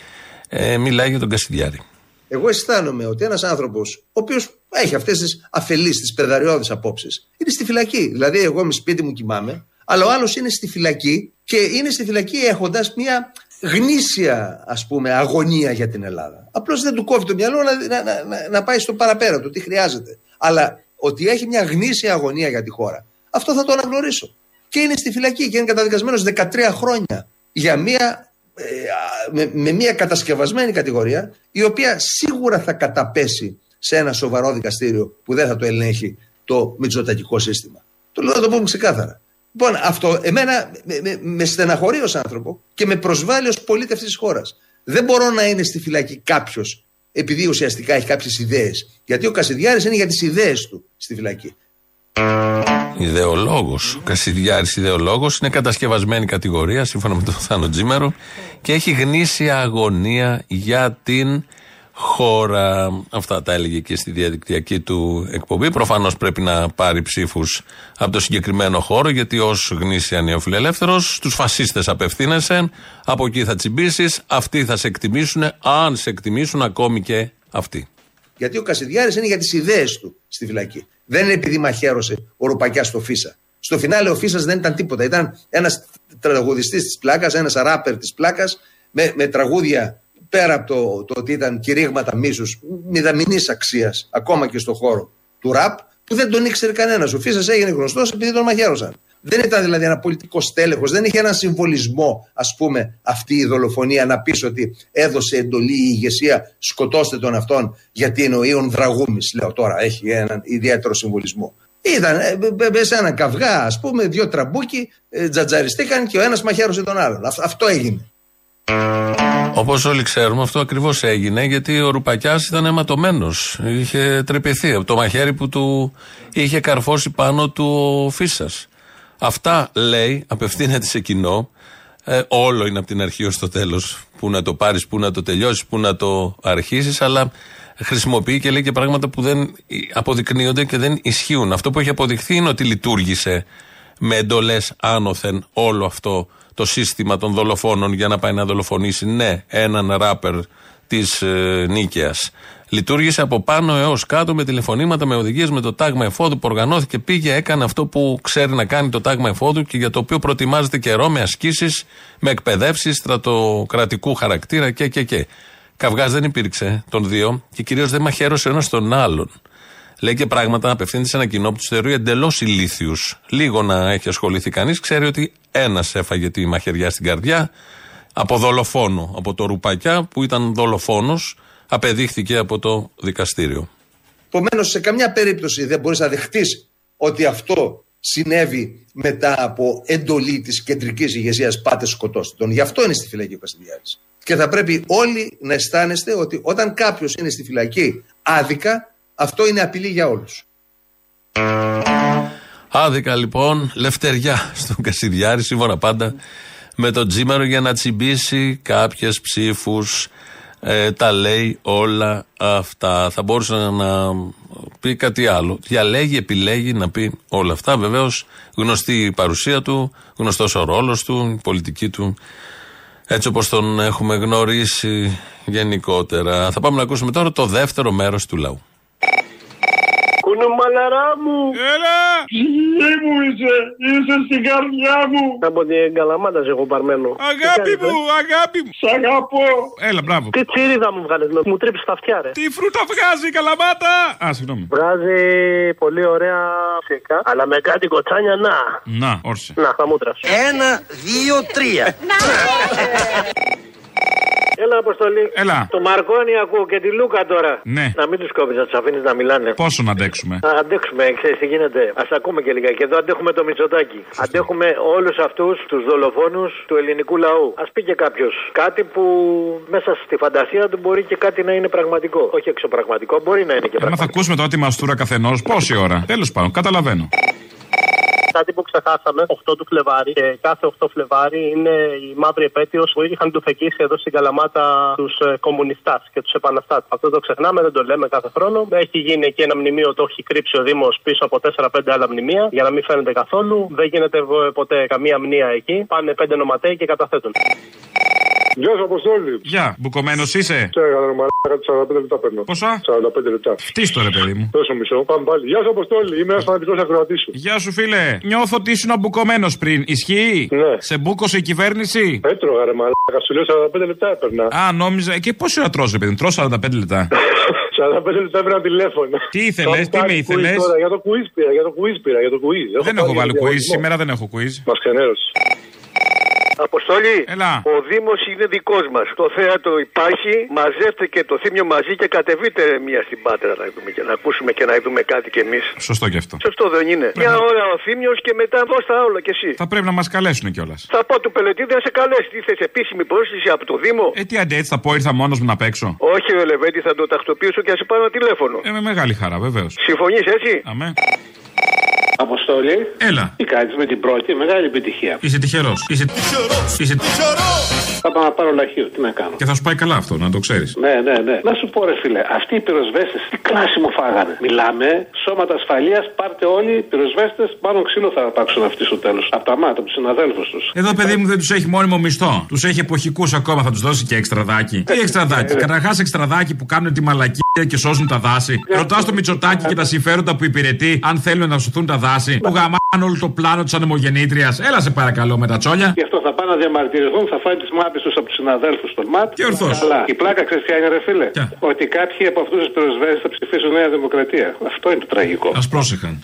Ε, μιλάει για τον Κασιδιάρη. Εγώ αισθάνομαι ότι ένας άνθρωπος, ο οποίος έχει αυτές τις αφελείς, τις παιδαριώδει απόψεις, είναι στη φυλακή. Δηλαδή, εγώ είμαι σπίτι μου κοιμάμαι, αλλά ο άλλος είναι στη φυλακή και είναι στη φυλακή έχοντας μια γνήσια ας πούμε αγωνία για την Ελλάδα. Απλώς δεν του κόβει το μυαλό να, να, να, να πάει στο παραπέρα του, τι χρειάζεται. Αλλά ότι έχει μια γνήσια αγωνία για τη χώρα, αυτό θα το αναγνωρίσω. Και είναι στη φυλακή και είναι καταδικασμένος 13 χρόνια για μια, ε, με, με μια κατασκευασμένη κατηγορία η οποία σίγουρα θα καταπέσει σε ένα σοβαρό δικαστήριο που δεν θα το ελέγχει το μητσοτακικό σύστημα. Το λέω να το πούμε ξεκάθαρα. Λοιπόν, αυτό εμένα με, με, με στεναχωρεί ως άνθρωπο και με προσβάλλει ως πολίτης αυτής της χώρας. Δεν μπορώ να είναι στη φυλακή κάποιος επειδή ουσιαστικά έχει κάποιες ιδέες. Γιατί ο Κασιδιάρης είναι για τις ιδέες του στη φυλακή. Ιδεολόγος. Ο Κασιδιάρης ιδεολόγος είναι κατασκευασμένη κατηγορία σύμφωνα με τον Θάνο Τζίμερο και έχει γνήσια αγωνία για την χώρα. Αυτά τα έλεγε και στη διαδικτυακή του εκπομπή. Προφανώς πρέπει να πάρει ψήφους από το συγκεκριμένο χώρο, γιατί ως γνήσια νεοφιλελεύθερος στου φασίστες απευθύνεσαι. Από εκεί θα τσιμπήσεις, αυτοί θα σε εκτιμήσουν, αν σε εκτιμήσουν ακόμη και αυτοί. Γιατί ο Κασιδιάρης είναι για τις ιδέες του στη φυλακή. Δεν είναι επειδή μαχαίρωσε ο Ρουπακιά στο Φίσα. Στο φινάλε ο Φίσας δεν ήταν τίποτα. Ήταν ένας τραγουδιστής της πλάκας, ένας ράπερ της πλάκας, με, με τραγούδια πέρα από το, το ότι ήταν κηρύγματα μίσους μηδαμινής αξίας, ακόμα και στο χώρο του ραπ, που δεν τον ήξερε κανένας. Ο Φίσας έγινε γνωστός επειδή τον μαχαίρωσαν. Δεν ήταν δηλαδή ένα πολιτικό στέλεχος, δεν είχε έναν συμβολισμό, ας πούμε, αυτή η δολοφονία να πεις ότι έδωσε εντολή η ηγεσία, σκοτώστε τον αυτόν, γιατί είναι ο Ιων Δραγούμης, λέω τώρα, έχει έναν ιδιαίτερο συμβολισμό. Ήταν ε, ε, ε, σε έναν καυγά, ας πούμε, δύο τραμπούκοι, ε, τζαρτζαριστήκαν και ο ένας μαχαίρωσε τον άλλον. Αυτό, αυτό έγινε. Όπως όλοι ξέρουμε, αυτό ακριβώς έγινε γιατί ο Ρουπακιάς ήταν αιματωμένος. Είχε τρυπηθεί από το μαχαίρι που του είχε καρφώσει πάνω του ο Φίσας. Αυτά λέει, απευθύνεται σε κοινό. Ε, όλο είναι από την αρχή ως το τέλος. Πού να το πάρεις, πού να το τελειώσεις, πού να το αρχίσεις, αλλά χρησιμοποιεί και λέει και πράγματα που δεν αποδεικνύονται και δεν ισχύουν. Αυτό που έχει αποδειχθεί είναι ότι λειτουργήσε με εντολές άνωθεν όλο αυτό το σύστημα των δολοφόνων για να πάει να δολοφονήσει, ναι, έναν ράπερ της ε, Νίκαιας. Λειτουργήσε από πάνω έως κάτω με τηλεφωνήματα, με οδηγίες, με το τάγμα εφόδου που οργανώθηκε, πήγε, έκανε αυτό που ξέρει να κάνει το τάγμα εφόδου και για το οποίο προετοιμάζεται καιρό με ασκήσεις, με εκπαιδεύσεις στρατοκρατικού χαρακτήρα και και και. Καυγάς δεν υπήρξε των δύο και κυρίως δεν μαχαίρωσε ένας τον άλλον. Λέει και πράγματα, απευθύνεται σε ένα κοινό που τους θεωρεί εντελώς ηλίθιους. Λίγο να έχει ασχοληθεί κανείς, ξέρει ότι ένας έφαγε τη μαχαιριά στην καρδιά από δολοφόνο, από το Ρουπακιά που ήταν δολοφόνος, απεδείχθηκε από το δικαστήριο. Επομένως, σε καμιά περίπτωση δεν μπορείς να δεχτείς ότι αυτό συνέβη μετά από εντολή της κεντρικής ηγεσίας πάτε σκοτώστε τον. Γι' αυτό είναι στη φυλακή ο Καστιδιάρη. Και θα πρέπει όλοι να αισθάνεστε ότι όταν κάποιος είναι στη φυλακή άδικα, αυτό είναι απειλή για όλους. Άδικα λοιπόν, λευτεριά στον Κασιδιάρη, σύμφωνα πάντα με τον Τζίμερο για να τσιμπήσει κάποιες ψήφους. Ε, τα λέει όλα αυτά. Θα μπορούσε να πει κάτι άλλο. Διαλέγει, επιλέγει να πει όλα αυτά. Βεβαίως γνωστή η παρουσία του, γνωστός ο ρόλος του, η πολιτική του. Έτσι όπως τον έχουμε γνωρίσει γενικότερα. Θα πάμε να ακούσουμε τώρα το δεύτερο μέρος του λαού. Κουνουμαλαρά μου! Έλα! Ψυχή μου είσαι! Είσαι στην καρδιά μου! Από την Καλαμάτα σε έχω παρμένο. Αγάπη μου, αγάπη μου! Σ' αγαπώ! Έλα, μπράβο. Τι τσίριδα μου βγάλες, μου τρέψει τα αυτιά, ρε. Τι φρούτα βγάζει η Καλαμάτα! Α, συγγνώμη. Βγάζει πολύ ωραία ψήκα, αλλά με κάτι κοτσάνια να. Να, όρσε. Να, χαμούτρα. Ένα, δύο, τρία. Έλα, Αποστολή. Έλα. Το Μαρκόνι ακούω και τη Λούκα τώρα. Ναι. Να μην τους κόβεις, να τους αφήνεις να μιλάνε. Πόσο να αντέξουμε; Να αντέξουμε, ξέρεις τι γίνεται. Α ακούμε και λίγα. Και εδώ αντέχουμε το Μητσοτάκι. Αντέχουμε όλους αυτούς τους δολοφόνους του ελληνικού λαού. Α πει και κάποιος κάτι που μέσα στη φαντασία του μπορεί και κάτι να είναι πραγματικό. Όχι εξωπραγματικό, μπορεί να είναι και Ε, μα πραγματικό. θα ακούσουμε τώρα τη μαστούρα καθενός. Πόση ώρα; Τέλος πάντων, καταλαβαίνω. Κάτι που ξεχάσαμε, 8 του Φλεβάρι και κάθε 8 Φλεβάρι είναι η μαύρη επέτειος που είχαν του φεκίσει εδώ στην Καλαμάτα τους ε, κομμουνιστάς και τους επαναστάτες. Αυτό το ξεχνάμε, δεν το λέμε κάθε χρόνο. Έχει γίνει εκεί ένα μνημείο, το έχει κρύψει ο Δήμος πίσω από 4-5 άλλα μνημεία για να μην φαίνεται καθόλου. Δεν γίνεται ε, ποτέ καμία μνήα εκεί. Πάνε 5 νοματέοι και καταθέτουν. Γεια σου, Αποστόλη. Γεια, μπουκωμένος είσαι; Σε έκανα μαλάκα του 45 λεπτά παίρνω. Πόσα; 45 λεπτά. Φτύστο ρε παιδί μου. Τόσο μισό, πάμε πάλι. Γεια σου, Αποστόλη. Είμαι ένας φανατικός ακροατής σου. Γεια σου φίλε. Νιώθω ότι ήσουν μπουκωμένος πριν. Ισχύει; Ναι. Σε μπούκωσε η κυβέρνηση; Έτρωγα ρε μαλάκα, σου λέω 45 λεπτά έπαιρνα. Α, νόμιζα. Και πόση ώρα τρως, ρε παιδί μου; Τρως 45 λεπτά. *laughs* 45 λεπτά έπαιρνα τηλέφωνο. Τι ήθελες, τι με ήθελες; Τώρα, Για το quiz πήρα, για το quiz πήρα, για το quiz. δεν έχω βάλει quiz. Σήμερα δεν έχω quiz. Μας ξενέρωσε. Αποστολή, Έλα. ο Δήμος είναι δικός μας. Το θέατρο υπάρχει, μαζεύτε και το θύμιο μαζί και κατεβείτε μία στην πάτρα να, δούμε, και να ακούσουμε και να δούμε κάτι κι εμείς. Σωστό και αυτό. Σωστό δεν είναι. Μια ώρα ο Θήμιο και μετά δώσ' τα όλα κι εσύ. Θα πρέπει να μας καλέσουν κιόλας. Θα πω του πελετήδη να σε καλέσει. Τι θες, επίσημη πρόσκληση από το Δήμο; Ε, τι αντί έτσι θα πω, ήρθα μόνος μου να παίξω. Όχι, ρε Λεβέντη, θα το τακτοποιήσω και θα σε πάρω ένα τηλέφωνο. Ε, με μεγάλη χαρά, βεβαίως. Συμφωνείς έτσι; Αμέ. Αποστόλη. Έλα. Τι κάνεις με την πρώτη, μεγάλη επιτυχία. Είσαι τυχερός. Είσαι... Είσαι... Θα πάω να πάρω λαχείο, τι να κάνω. Και θα σου πάει καλά αυτό, να το ξέρεις. Ναι, ναι, ναι. Να σου πω, ρε φίλε, αυτοί οι πυροσβέστες τι κλάση μου φάγανε. Μιλάμε, σώματα ασφαλείας, πάρτε όλοι οι πυροσβέστες, πάνω ξύλο θα πάξουν αυτοί στο τέλος. Από τα μάτια, από τους συναδέλφους τους. Εδώ, παιδί μου, δεν τους έχει μόνιμο μισθό. Τους έχει εποχικούς ακόμα, θα τους δώσει και εξτραδάκι. Τι εξτραδάκι; Καταρχάς, εξτραδάκι που κάνουν τη μαλακία και σώζουν τα δάση. Ρωτάς το Μητσοτάκι και τα συμφέροντα που υπηρετεί, αν θέλουν να σωθούν τα δάση. Που γαμάνε όλο το πλάνο της ανεμογεννήτριας. Έλα σε παρακαλώ με τα τσόλια. Γι' αυτό θα πάνε να διαμαρτυρηθούν, θα φάει τις μάπες τους από τους συναδέλφους των ΜΑΤ. Και ορθώς. Καλά. Η πλάκα ξέρει ποια είναι, ρε φίλε. Ότι κάποιοι από αυτούς τους πυροσβέστε θα ψηφίσουν Νέα Δημοκρατία. Αυτό είναι το τραγικό. Α πρόσεχαν.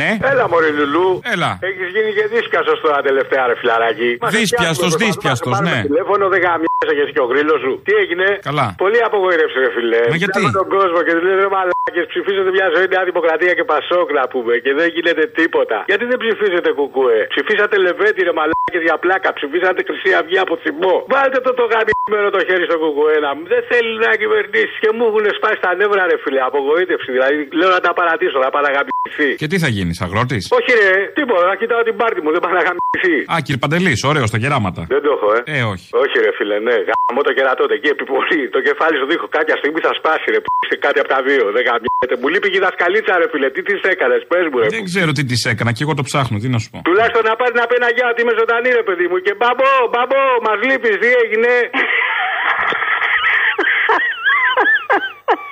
Ναι. Έλα, Μωρή Λουλού. Έλα. Έχεις γίνει και δίσκαστο τώρα τελευταία, ρε φιλαράκι. Μας Δύσπιαστος, φτιάχνουμε, δύσπιαστος, προσπαθούμε να ναι. πάρουμε Τηλέφωνο δεν γαμιέσαι και εσύ και ο γρήλος σου. Τι έγινε; Καλά. Πολύ απογοήτευσε, ρε φιλέ. Μα γιατί; Πιάνω τον κόσμο και του λέει ρε μαλάκες, ψηφίζετε μια ζωή Νέα Δημοκρατία και Πασόκ να πούμε και δεν γίνεται τίποτα. Γιατί δεν ψηφίζετε κουκούε. Ψηφίσατε Λεβέντι, ρε μαλάκες για πλάκα. Ψηφίσατε Χρυσή Αυγή από θυμό. Βάλτε το το γαμιμένο το χέρι στο κουκούε να μου. Δεν θέλει να κυβερνήσει και μου έχουν σπάσει τα νεύρα, ρε φιλέ. Απογοήτευση δηλαδή. Λέω να τα παρατήσω, να παραγαμιθεί. Και τι θα γίνεις, αγρότης; Όχι ρε, τίποτα, να κοιτάω την πάρτη μου, δεν πάνε να γαμιθεί. Α, κύριε Παντελή, ωραίο στα γεράματα. Δεν το έχω, ε. Ε, όχι. Όχι, ρε φίλε, ναι. Γαμώ το κερατότε εκεί επιπολή. Το κεφάλι σου δείχνω κάποια στιγμή θα σπάσει, ρε. Που είσαι κάτι από τα δύο. Δεν γαμιέται. Μου λείπει και η δασκαλίτσα, ρε φίλε. Τι της έκανες, πες μου, ρε. Δεν ξέρω τι της έκανα και εγώ το ψάχνω, τι να σου πω. Τουλάχιστον να πάρει να πει ένα γεια ότι είμαι ζωντανή, ρε παιδί μου. Και μπαμπό, μπαμπό, μας λείπεις, τι έγινε.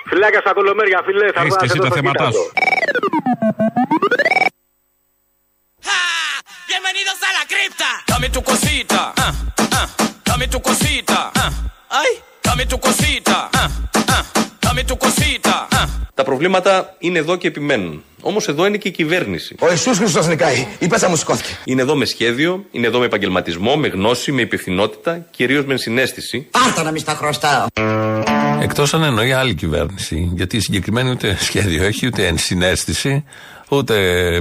Φιλάκια στα κολομέρια, φιλέ. Θα Έχεις και εσύ τα θέματά σου. Bienvenidos a la cripta. Dame tu cosita. ah, ah. Dame tu cosita. ah. Ay, dame tu cosita. ah, ah. Dame tu cosita. ah. Τα προβλήματα είναι εδώ και επιμένουν. Όμως εδώ είναι και η κυβέρνηση. Ο Ιησούς Χριστός νικάει. Η πέσα μου σηκώθηκε. Είναι εδώ με σχέδιο, είναι εδώ με επαγγελματισμό, με γνώση, με υπευθυνότητα, κυρίως με συνέστηση. Πάρτα να μη στα χρωστάω. Εκτός αν εννοεί άλλη κυβέρνηση. Γιατί η συγκεκριμένη ούτε σχέδιο έχει, ούτε ενσυναίσθηση, ούτε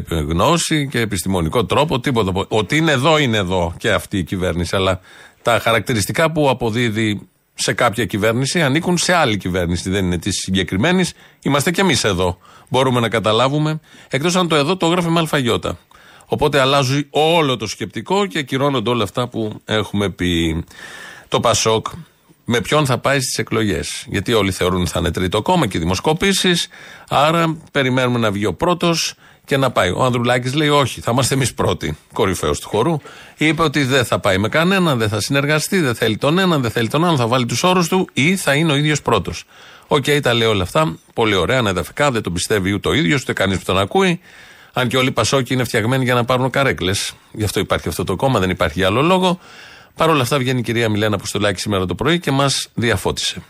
γνώση και επιστημονικό τρόπο, τίποτα. Ότι είναι εδώ, είναι εδώ και αυτή η κυβέρνηση. Αλλά τα χαρακτηριστικά που αποδίδει σε κάποια κυβέρνηση ανήκουν σε άλλη κυβέρνηση. Δεν είναι της συγκεκριμένης. Είμαστε κι εμείς εδώ. Μπορούμε να καταλάβουμε. Εκτός αν το εδώ το έγραφε με αλφαγιώτα. Οπότε αλλάζει όλο το σκεπτικό και ακυρώνονται όλα αυτά που έχουμε πει. Το Πασόκ με ποιον θα πάει στις εκλογές. Γιατί όλοι θεωρούν ότι θα είναι τρίτο κόμμα και δημοσκοπήσεις. Άρα περιμένουμε να βγει ο πρώτος και να πάει. Ο Ανδρουλάκης λέει: Όχι, θα είμαστε εμείς πρώτοι. Κορυφαίος του χορού. Είπε ότι δεν θα πάει με κανέναν, δεν θα συνεργαστεί, δεν θέλει τον έναν, δεν θέλει τον άλλον, θα βάλει τους όρους του ή θα είναι ο ίδιος πρώτος. Οκ, τα λέει όλα αυτά. Πολύ ωραία, ανεδαφικά, δεν τον πιστεύει ούτε ο ίδιος, ούτε κανείς που τον ακούει. Αν και όλοι οι Πασόκοι είναι φτιαγμένοι για να πάρουν καρέκλες. Γι' αυτό υπάρχει αυτό το κόμμα, δεν υπάρχει για άλλο λόγο. Παρ' όλα αυτά βγαίνει η κυρία Μιλένα Αποστολάκη σήμερα το πρωί και μας διαφώτισε.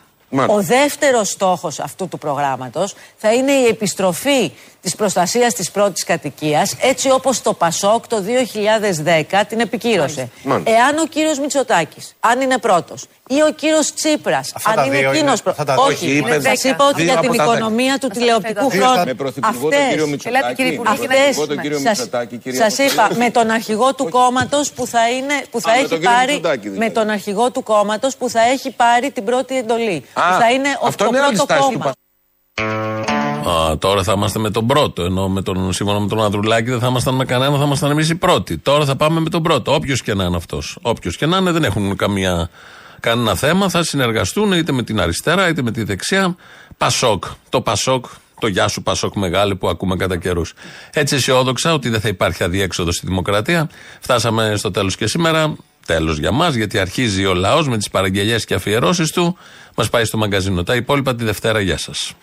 Ο δεύτερος στόχος αυτού του προγράμματος θα είναι η επιστροφή της προστασίας της πρώτης κατοικίας έτσι όπως το ΠΑΣΟΚ το 2010 την επικύρωσε. Μάλιστα. Εάν ο κύριος Μητσοτάκης, αν είναι πρώτος, ή ο κύριος Τσίπρας, Αυτά αν τα είναι δύο εκείνος είναι- πρώτος. αυτά τα- Όχι, όχι, είπε- σας είπα ότι δύο για από την τα δέκα. οικονομία του τηλεοπτικού Δύο- χρόνου. με πρωθυπουργό τον κύριο Μητσοτάκη. αυτές, με τον κύριο σας, Μητσοτάκη, κυρία σας είπα, Αποστολή. με τον αρχηγό του κόμματος που θα, είναι, που θα Α, με έχει τον κύριο πάρει, Μητσοτάκη δηλαδή. με τον αρχηγό του κόμματος που θα έχει πάρει την πρώτη εντολή. Α, που θα είναι ο, αυτό το είναι άλλη πρώτο στάση του κόμμα. Α, τώρα θα είμαστε με τον πρώτο. Ενώ με τον, σύμφωνα με τον Ανδρουλάκη δεν θα ήμασταν με κανένα, θα ήμασταν εμείς οι πρώτοι. Τώρα θα πάμε με τον πρώτο. Όποιος και να είναι αυτός. Όποιος και να είναι, δεν έχουν καμία, κανένα θέμα. Θα συνεργαστούν είτε με την αριστερά είτε με τη δεξιά. Πασόκ. Το Πασόκ, το Γεια σου Πασόκ μεγάλη που ακούμε κατά καιρούς. Έτσι αισιόδοξα ότι δεν θα υπάρχει αδιέξοδο στη δημοκρατία. Φτάσαμε στο τέλος και σήμερα. Τέλος για μας, γιατί αρχίζει ο λαός με τις παραγγελίες και αφιερώσεις του. Μας πάει στο μαγκαζίνο. Τα υπόλοιπα τη Δευτέρα. Γεια σας.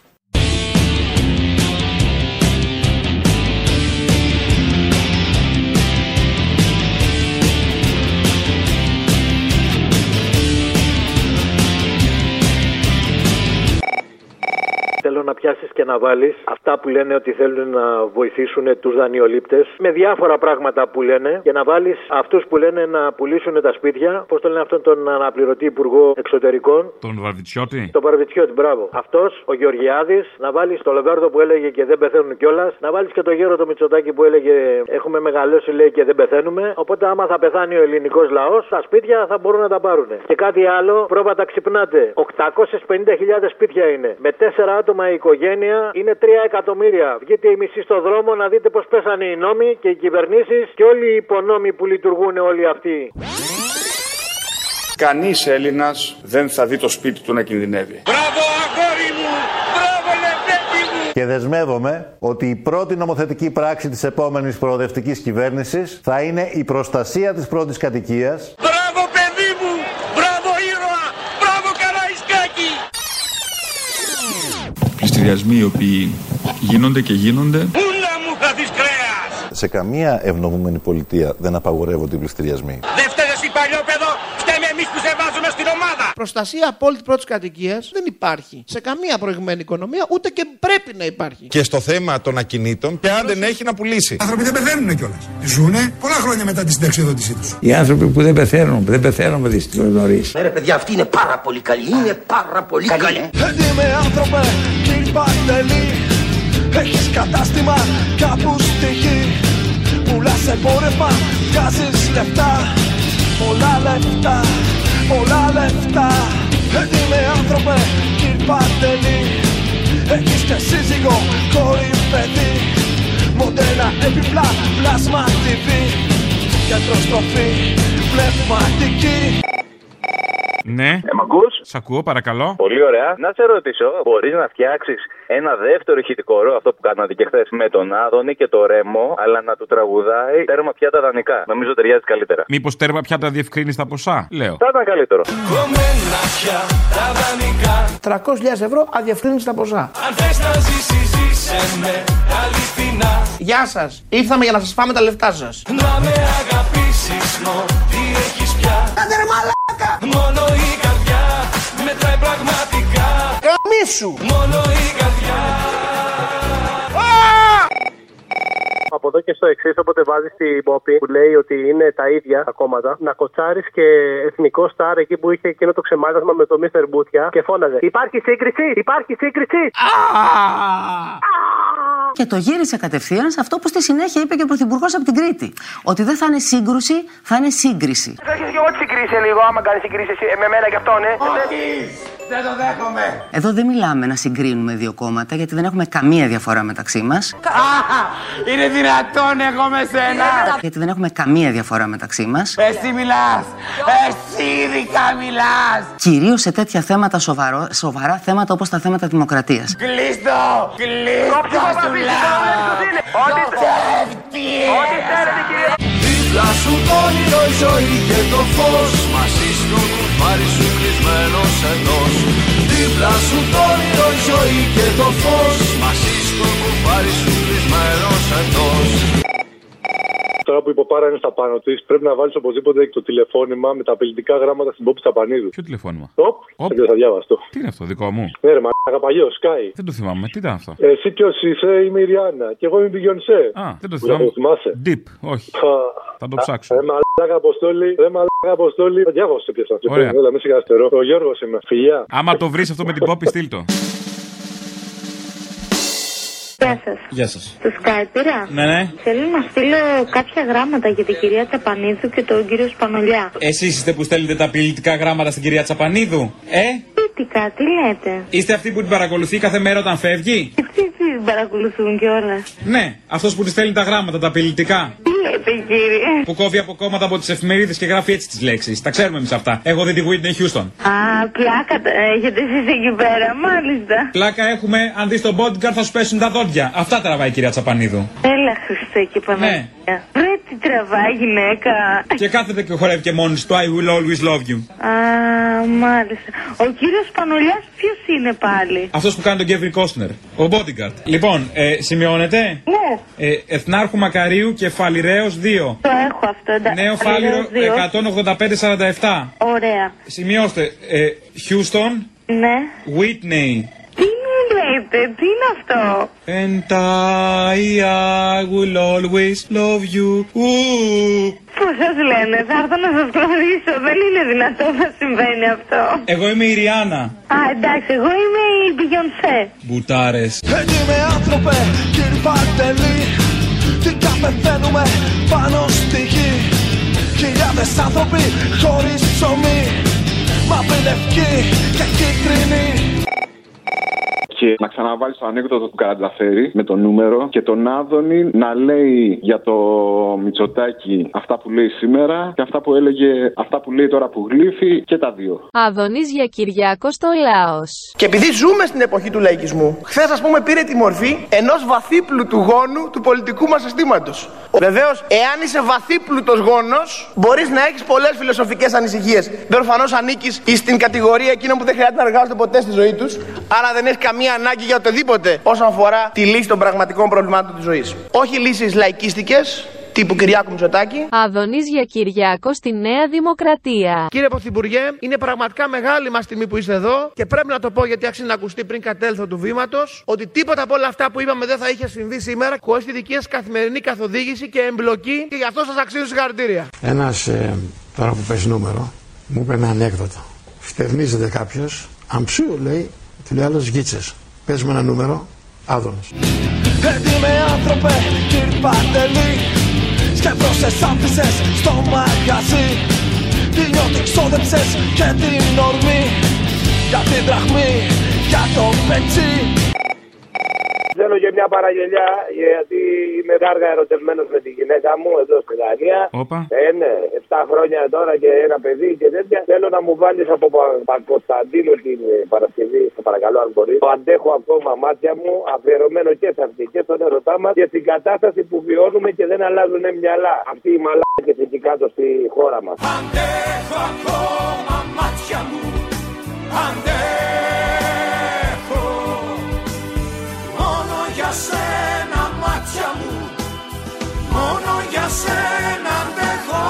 Θέλω να πιάσεις και να βάλεις αυτά που λένε ότι θέλουν να βοηθήσουν τους δανειολήπτες με διάφορα πράγματα που λένε και να βάλεις αυτούς που λένε να πουλήσουν τα σπίτια. Πώς το λένε αυτόν τον αναπληρωτή υπουργό εξωτερικών; Τον Βαρβιτσιώτη. Το Παρβιτσιώτη, μπράβο. Αυτός, ο Γεωργιάδης, να βάλεις το Λεγκάρδο που έλεγε και δεν πεθαίνουν κιόλας. Να βάλεις και το γέρο το Μητσοτάκι που έλεγε Έχουμε μεγαλώσει, λέει και δεν πεθαίνουμε. Οπότε, άμα θα πεθάνει ο ελληνικός λαός, τα σπίτια θα μπορούν να τα πάρουν. Και κάτι άλλο, πρόβατα ξυπνάτε. 850.000 σπίτια είναι. Με 4 άτομα η οικογένεια είναι 3 εκατομμύρια. Βγείτε οι μισοί στο δρόμο να δείτε πώς πέσανε οι νόμοι και οι κυβερνήσεις και όλοι οι υπονόμοι που λειτουργούν όλοι αυτοί. Κανείς Έλληνας δεν θα δει το σπίτι του να κινδυνεύει. Και δεσμεύομαι ότι η πρώτη νομοθετική πράξη της επόμενης προοδευτικής κυβέρνησης θα είναι η προστασία της πρώτης κατοικίας Πληστηριασμοί οι οποίοι γίνονται και γίνονται. Πούλα μου θα δεις κρέας! Σε καμία ευνομούμενη πολιτεία δεν απαγορεύονται οι πληστηριασμοί. Δεν φταίει εσύ παλιόπαιδο! Φταίμε εμείς που σε βάζουμε στην ομάδα! Προστασία απόλυτη πρώτης κατοικίας δεν υπάρχει σε καμία προηγμένη οικονομία, ούτε και πρέπει να υπάρχει. Και στο θέμα των ακινήτων, και αν δεν έχει να πουλήσει. Οι άνθρωποι δεν πεθαίνουν κιόλας. Ζούνε πολλά χρόνια μετά τη συνταξιοδότησή τους. Οι άνθρωποι που δεν πεθαίνουν, δεν πεθαίνουν δυστυχώ νωρίς. Ναι, ρε παιδιά, αυτή είναι πάρα πολύ καλή. Είναι πάρα πολύ καλή. Είμαι άνθρωπε, κύριε Παντελή Έχεις κατάστημα κάπου στη γη Πουλάς εμπόρευμα, βγάζεις λεφτά Πολλά λεφτά, πολλά λεφτά. Είμαι άνθρωπε, κύριε Παντελή. Έχεις και σύζυγο, κόρη, παιδί. Μοντέλα, επιπλά, πλάσμα TV Γιατροστροφή, πνευματική Ναι. Ε, μ' ακούς; Σ' ακούω, παρακαλώ. Πολύ ωραία. Να σε ρωτήσω, μπορείς να φτιάξεις ένα δεύτερο ηχητικό ρο, αυτό που κάνατε και χθες, με τον Άδωνη και το Ρέμο, αλλά να του τραγουδάει τέρμα πια τα δανεικά. Νομίζω ταιριάζει καλύτερα. Μήπως τέρμα πια τα διευκρίνεις τα ποσά, λέω. Θα ήταν καλύτερο. Κομμένα πια τα δανεικά 300.000 ευρώ αδιευκρίνηση τα ποσά. Αν θες να ζήσεις ζήσε με αληθινά Γεια σας. Ήρθαμε για να σας φάμε τα λεφτά σας. Να με αγαπήσεις μο τι έχεις Μόνο η καρδιά μετράει πραγματικά Καμίσου! Μόνο η καρδιά Από εδώ και στο εξής, όποτε βάζεις την Πόπη που λέει ότι είναι τα ίδια τα κόμματα, να κοτσάρεις και εθνικό στάρ εκεί που είχε εκείνο το ξεμάτασμα με το Μίστερ Μπούτια και φώναζε. Υπάρχει σύγκριση! Υπάρχει σύγκριση! Και το γύρισε κατευθείαν σε αυτό που στη συνέχεια είπε και ο Πρωθυπουργός από την Κρήτη. Ότι δεν θα είναι σύγκρουση, θα είναι σύγκριση. Θα έχεις και εγώ τη συγκρίση λίγο, άμα κάνεις συγκρίση εσύ- με μένα και αυτόν, ε. Όχι! Δεν το δέχομαι! Εδώ δεν μιλάμε να συγκρίνουμε δύο κόμματα, γιατί δεν έχουμε καμία διαφορά μεταξύ μας. Είναι δυνατόν εγώ με σένα! Γιατί δεν έχουμε καμία διαφορά μεταξύ μας. Εσύ μιλάς! Εσύ ειδικά μιλάς! Κυρίως σε τέτοια θέματα σοβαρό, σοβαρά θέματα όπως τα θέματα δημοκρατίας. Κλείστο! Κλείστο σου λέω! Ό,τι Ό,τι θέλετε κύριε! Δίπλα σου το όνειρο η ζωή και το φως. Μαζί στο κουφάρι σου κλεισμένος εντός. Δίπλα σου το όνειρο η ζωή και το φως. Μαζί στο κουφάρι σου κλεισμένος εντός Τώρα που η Ποπάρα είναι στα πάνω της, πρέπει να βάλεις οπωσδήποτε το τηλεφώνημα με τα απειλητικά γράμματα στην Πόπη Τσαπανίδου. Ποιο τηλεφώνημα; Οπ, δεν θα διάβαστο. Τι είναι αυτό, δικό μου; Ναι, ρε μαλάκα παλιό, Sky. Δεν το θυμάμαι. Τι ήταν αυτό; Εσύ ποιο είσαι, είμαι η Ριάννα. Και εγώ είμαι η Μπιγιονσέ. Α, δεν το Που θυμάμαι. το θυμάσαι. Deep, όχι. Θα το ψάξω. Ρε μαλάκα αποστόλη, ρε μαλάκα αποστόλη. Διάβασε πια αυτό. Ωραία. Έλα, μην σιγάστερο. Ο Γιώργος είμαι. Φιλιά. Άμα το βρεις αυτό με την πόπη, στείλ το. Γεια σας. Γεια σας. Το Skype πήρα. Ναι, ναι. Θέλω να στείλω κάποια γράμματα για την κυρία Τσαπανίδου και τον κύριο Σπανολιά. Εσείς είστε που στέλνετε τα απειλητικά γράμματα στην κυρία Τσαπανίδου. Ε, Πίτικα, τι λέτε; είστε αυτοί που την παρακολουθεί κάθε μέρα όταν φεύγει; Τι τι παρακολουθούν κιόλας; Ναι, αυτός που τη στέλνει τα γράμματα, τα απειλητικά. Τι λέτε κύριε. Που κόβει από κόμματα από τις εφημερίδες και γράφει έτσι τις λέξεις. Τα ξέρουμε εμείς αυτά. Έχω δει τη Whitney Houston. Α, πλάκα τα έχετε εσείς εκεί πέρα, μάλιστα. Πλάκα έχουμε, αν δεις τον bodyguard θα σου πέσουν τα δόντια. Αυτά τραβάει η κυρία Τσαπανίδου. Έλα Χριστέ και Παναγία. Βρε τι τραβάει γυναίκα. Και κάθεται και χορεύει και μόνη του I will always love you. Α, μάλιστα. Ο κύριος Πανολιάς ποιος είναι πάλι; Αυτός που κάνει τον Γκέβρι Κόστνερ. Ο bodyguard. Λοιπόν, ε, σημειώνετε. Ναι. Ε, Εθνάρχου Μακαρίου και Φαλιρέος 2. Το έχω αυτό, εντάξει. Νέο Φάλιρο Φαλιρέος δύο. 185-47. Ωραία. Σημειώστε. Ε, Houston, Ναι. Whitney. Τι μου λέτε, τι είναι αυτό; And I, I will always love you. Ου. Πώς σας λένε, θα έρθω να σας γνωρίσω. Δεν είναι δυνατόν να συμβαίνει αυτό. Εγώ είμαι η Ριάννα. Α, εντάξει, εγώ είμαι η Beyoncé. Μπουτάρες. Έτσι με άνθρωπε κύριε Παντελή Τι πεθαίνουμε πάνω στη γη. Χιλιάδες άνθρωποι χωρίς ψωμί. Μαύρη λευκή και κίτρινη Και να ξαναβάλει το ανέκδοτο του Καρατζαφέρη με το νούμερο και τον Άδωνη να λέει για το Μητσοτάκι αυτά που λέει σήμερα και αυτά που έλεγε, αυτά που λέει τώρα που γλύφει και τα δύο. Αδονής για Κυριάκος στο Λάος. Και επειδή ζούμε στην εποχή του λαϊκισμού, χθες, ας πούμε, πήρε τη μορφή ενός βαθύπλουτου γόνου του πολιτικού μας συστήματος. Βεβαίως, εάν είσαι βαθύπλουτος γόνος, μπορείς να έχεις πολλές φιλοσοφικές ανησυχίες. Προφανώ ανήκεις στην κατηγορία εκείνων που δεν χρειάζεται να εργάζονται ποτέ στη ζωή τους, άρα δεν έχεις καμία ανάγκη για οτιδήποτε όσον αφορά τη λύση των πραγματικών προβλημάτων της ζωής. Όχι λύσεις λαϊκίστικες, τύπου Κυριάκου Μητσοτάκη. Αδονής για Κυριάκο στη Νέα Δημοκρατία. Κύριε Πρωθυπουργέ, είναι πραγματικά μεγάλη μας τιμή που είστε εδώ και πρέπει να το πω γιατί άξιζε να ακουστεί πριν κατέλθω του βήματος ότι τίποτα από όλα αυτά που είπαμε δεν θα είχε συμβεί σήμερα χωρίς τη δική σας καθημερινή καθοδήγηση και εμπλοκή και γι' αυτό σας αξίζω συγχαρητήρια. Ένας ε, τώρα που παίζει νούμερο μου είπε ένα ανέκδοτο. Φτερνίζεται κάποιος, αμψού λέει, του λέει άλλος γίτσες. Παίζει με ένα νούμερο, άδωνος. Έτσι με άνθρωπε κύριε Παντελή Σκεφτόσες άφησες στο μαγαζί. Τι νιώτη ξόδεψες και την ορμή. Για την δραχμή, για το πετσί Θέλω και μια παραγγελιά γιατί είμαι κάργα ερωτευμένος με τη γυναίκα μου εδώ στη Δανία. Όπα. Ε, ναι, 7 χρόνια τώρα και ένα παιδί και τέτοια. Θέλω να μου βάλεις από Πα- Πακοσταντίνου την ε, Παρασκευή, σε παρακαλώ αν μπορεί. Το αντέχω ακόμα μάτια μου, αφιερωμένο και σε αυτή και στον ερωτά μας και στην κατάσταση που βιώνουμε και δεν αλλάζουν μυαλά. Αυτοί οι μαλάκες εκεί κάτω στη χώρα μας. Αντέχω ακόμα μάτια μου Αντέχω για σένα μάτια μου. Μόνο για σένα αντέχω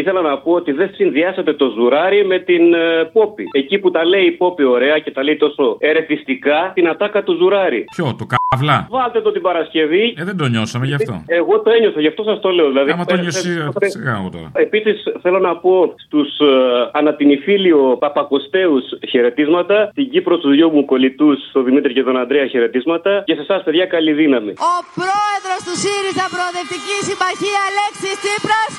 Ήθελα να πω ότι δεν συνδυάσατε το ζουράρι με την ε, Πόπη. Εκεί που τα λέει η Πόπη ωραία και τα λέει τόσο ερεθιστικά, την ατάκα του ζουράρι. Ποιο, το καύλα; Βάλτε το την Παρασκευή. Ε, δεν το νιώσαμε γι' αυτό. Εγώ το ένιωσα, γι' αυτό σας το λέω. Δηλαδή, Άμα το ε, νιώσει, ε, σιγά εγώ τώρα. Επίσης, θέλω να πω στους ε, ανατινηφίλιο Παπακοστέους χαιρετίσματα, στην Κύπρο στους δυο μου κολλητούς, στον Δημήτρη και τον Ανδρέα χαιρετίσματα και σε εσάς, παιδιά, καλή δύναμη. Ο πρόεδρος του ΣΥΡΙΖΑ Προοδευτικής Συμμαχίας Αλέξης Τσίπρας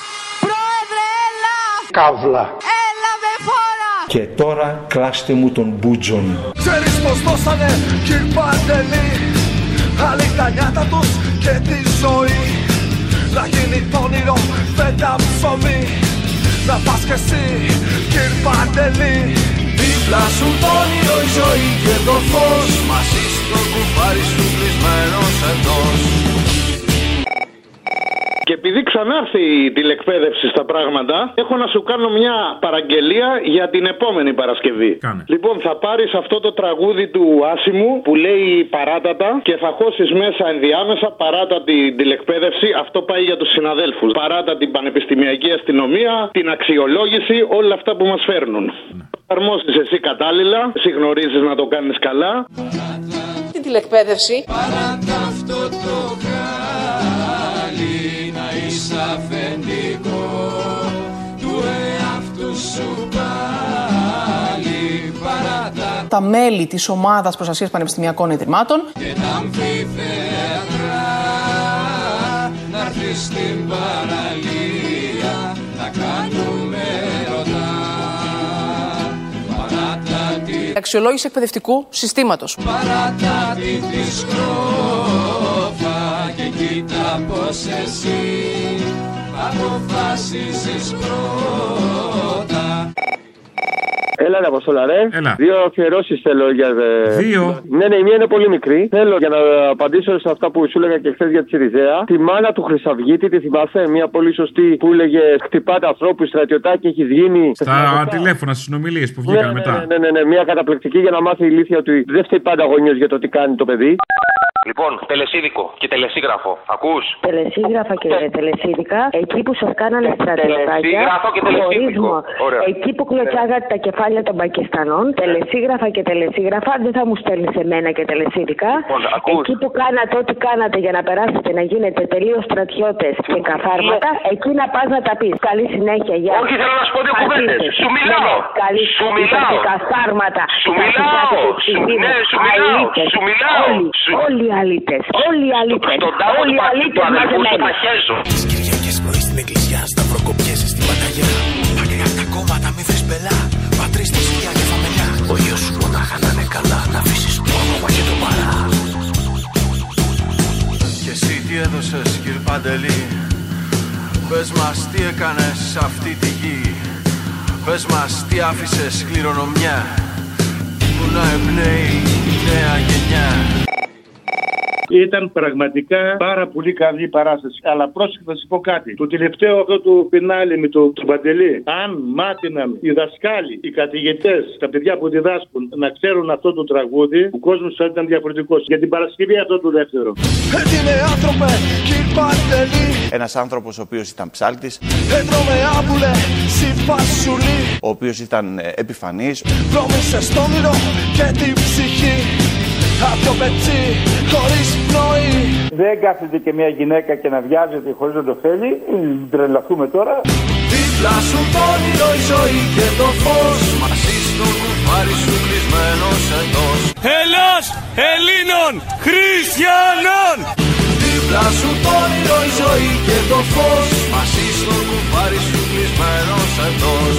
Πρόεδρε έλα! Καύλα. Έλα με φόρα! Και τώρα κλάστε μου τον Μπούτζον. Ξέρεις πως δώσανε κυρ Παντελή Άλλοι τα νιάτα τους και τη ζωή. Να γίνει το όνειρο φέτα ψωμί. Να πας κι εσύ κυρ Παντελή. Δίπλα σου το όνειρο η ζωή και το φως. Μαζί στο κουφάρι σου κλεισμένος εντός Και επειδή ξανάρθει η τηλεκπαίδευση στα πράγματα, έχω να σου κάνω μια παραγγελία για την επόμενη Παρασκευή. Λοιπόν, θα πάρεις αυτό το τραγούδι του Άσιμου που λέει παράτατα και θα χώσεις μέσα ενδιάμεσα παράτα την τηλεκπαίδευση. Αυτό πάει για τους συναδέλφους. Παράτα την πανεπιστημιακή αστυνομία, την αξιολόγηση, όλα αυτά που μας φέρνουν. Αρμόσει εσύ κατάλληλα, εσύ γνωρίζεις να το κάνεις καλά. Την τηλεκπαίδευση Παράτα αυτό το χάλι να είσαι αφεντικό του εαυτού σου πάλι παράτα. Τα μέλη της ομάδας προστασίας πανεπιστημιακών ιδρυμάτων και τα αμφιθέατρα να έρθεις στην παραλία να κάνουμε ρωτά παράτα τη αξιολόγηση εκπαιδευτικού συστήματος. Παράτα τη σκρόφα και κοίτα πως εσύ αποφασίζεις πρώτα Έλα, ρε Αποστόλα, ρε. Έλα. Δύο αφιερώσεις θέλω για. ε, Δύο; Ναι, ναι, η μία είναι πολύ μικρή. Θέλω για να απαντήσω σε αυτά που σου έλεγα και χθες για τη Σιριζέα. Τη μάνα του Χρυσαυγίτη, τη θυμάσαι, μια πολύ σωστή που έλεγε Χτυπάτε ανθρώπους, στρατιωτάκι έχει γίνει. Στα τηλέφωνα, στις συνομιλίες που βγήκαν ναι, μετά. Ναι, ναι, ναι, ναι, μια καταπληκτική για να μάθει η ηλίθεια ότι δεν φταίει πάντα γονιός για το τι κάνει το παιδί. Λοιπόν, τελεσίδικο και τελεσίγραφο. Ακούς; Τελεσίγραφα και τελεσίδικα, εκεί που σας κάνανε στρατιωτάκια. Τελεσίγραφο και τελεσίδικο. χωρισμό. Ωραία. Εκεί που κλωτσάγατε τα κεφάλια των Πακιστανών. Τελεσίγραφα και τελεσίγραφα, δεν θα μου στέλνεις εμένα και τελεσίδικα. Λοιπόν, ακούς. Εκεί που κάνατε ό,τι κάνατε για να περάσετε να γίνετε τελείως στρατιώτες και καθάρματα, εκεί να πας να τα πεις. Καλή συνέχεια, γεια. Όχι, θέλω να σου πω δύο Πατήστε. κουβέντες. Σου μιλάω. Ναι, ναι, Καλή Σου Είσαστε μιλάω. καθάρματα. Σου Τα μιλάω. κοιτάτε τους Σου- ψηφίδες. ναι, σου μιλάω. Αλήτες. Σου μιλάω. Όλοι, Σου- όλοι οι αλήτες. Όλοι οι αλήτες. Στον τάφο Όλοι του οι πα- αλήτες του αδελφού σου μαζεμένοι. τα χέζω. Τις Κυριακές πρωί στην εκκλησιά Σταυροκοπιές στην Παναγιά Μακριά απ' τα κόμματα μη βρεις μπελά Πατρίς τη σκιά και φαμελιά Ο γιος σου μονάχα να είναι καλά Να αφήσεις το όνομα και το παρά Και εσύ τι έδωσες κύριε Παντελή; Πες μας τι έκανες σε αυτή τη γη Πες μας τι άφησες κληρονομιά Που να εμπνέει η νέα γενιά Ήταν πραγματικά πάρα πολύ καλή η παράσταση. Αλλά πρόσεχε θα σου πω κάτι. Το τελευταίο αυτό του πινάλι με το, το Παντελή. Αν μάτιναν οι δασκάλοι, οι καθηγητές, τα παιδιά που διδάσκουν να ξέρουν αυτό το τραγούδι, ο κόσμος θα ήταν διαφορετικός. Για την Παρασκευή αυτό το δεύτερο. Έτεινε άνθρωπε κύριε Παντελή Ένας άνθρωπος ο οποίος ήταν ψάλτης, Έτρωμε άμπουλε συμπασουλή ο οποίος ήταν ε, επιφανής, Βρώμησε στο όνειρο και την ψυχή Απ' το πετσί χωρίς πνοή. Δεν κάθεται και μια γυναίκα και να βιάζεται χωρίς να το θέλει. Τρελαθούμε τώρα. Δίπλα σου το όνειρο η ζωή και το φως. Μαζί στο κουφάρι σου κλεισμένος εντός. Ελλάς Ελλήνων Χριστιανών! Δίπλα σου το όνειρο η ζωή και το φως. Μαζί στο κουφάρι σου κλεισμένος εντός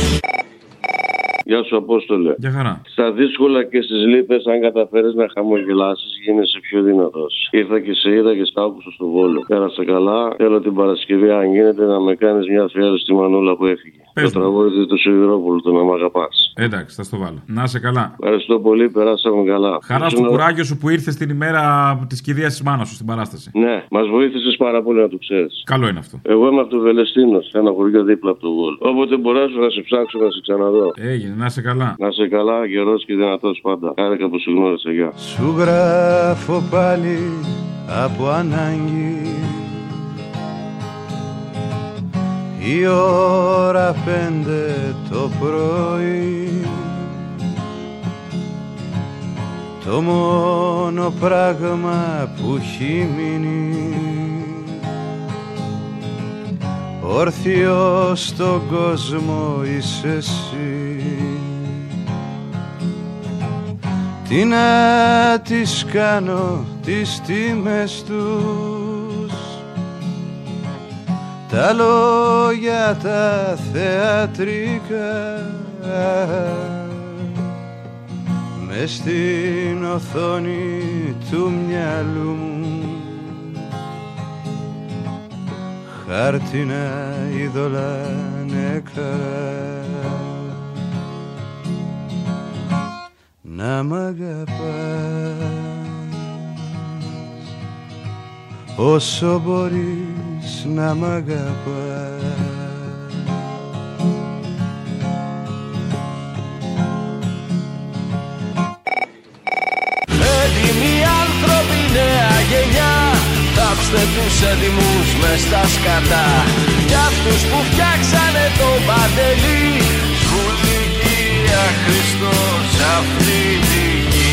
Γεια σου, Απόστολε. Για χαρά. Στα δύσκολα και στις λύπες, αν καταφέρεις να χαμογελάσεις, γίνεσαι πιο δυνατός. Ήρθα και σε είδα και στα άκουσα στο βόλο. Πέρασε καλά. Θέλω την Παρασκευή, αν γίνεται, να με κάνεις μια αφιέρωση στη μανούλα που έφυγε. Πες το μου. τραγούδι του Σιδηρόπουλου, το να μ' αγαπάς. Εντάξει, θα στο βάλω. Να είσαι καλά. Ευχαριστώ πολύ, περάσαμε καλά. Χαρά στο Ήσουν- κουράγιο σου που ήρθες την ημέρα της κηδείας της μάνας σου στην παράσταση. Ναι, μας βοήθησες πάρα πολύ να το ξέρεις. Καλό είναι αυτό. Εγώ είμαι από το Βελεστίνο, ένα χωριό δίπλα από το Βόλο. Όποτε μπορέσω να σε ψάξω να σε ξαναδώ. Έγινε, να είσαι καλά. Να είσαι καλά, γερός και δυνατός πάντα. Χάρηκα που σε γνώρισα, γεια. Σου γράφω πάλι από ανάγκη Η ώρα πέντε το πρωί Το μόνο πράγμα που έχει μείνει Όρθιος στον κόσμο είσαι εσύ Τι να τις κάνω τις τιμές τους. Τα λόγια τα θεατρικά με στην οθόνη του μυαλού μου. Χάρτινα είδωλα νεκρά να μ' αγαπάς. Όσο μπορείς να μ' αγαπάς. Έτοιμοι άνθρωποι νέα γενιά Θάψτε τους έτοιμους μες στα σκατά. Κι αυτούς που φτιάξανε το παντελή Χριστός αυτή τη γη.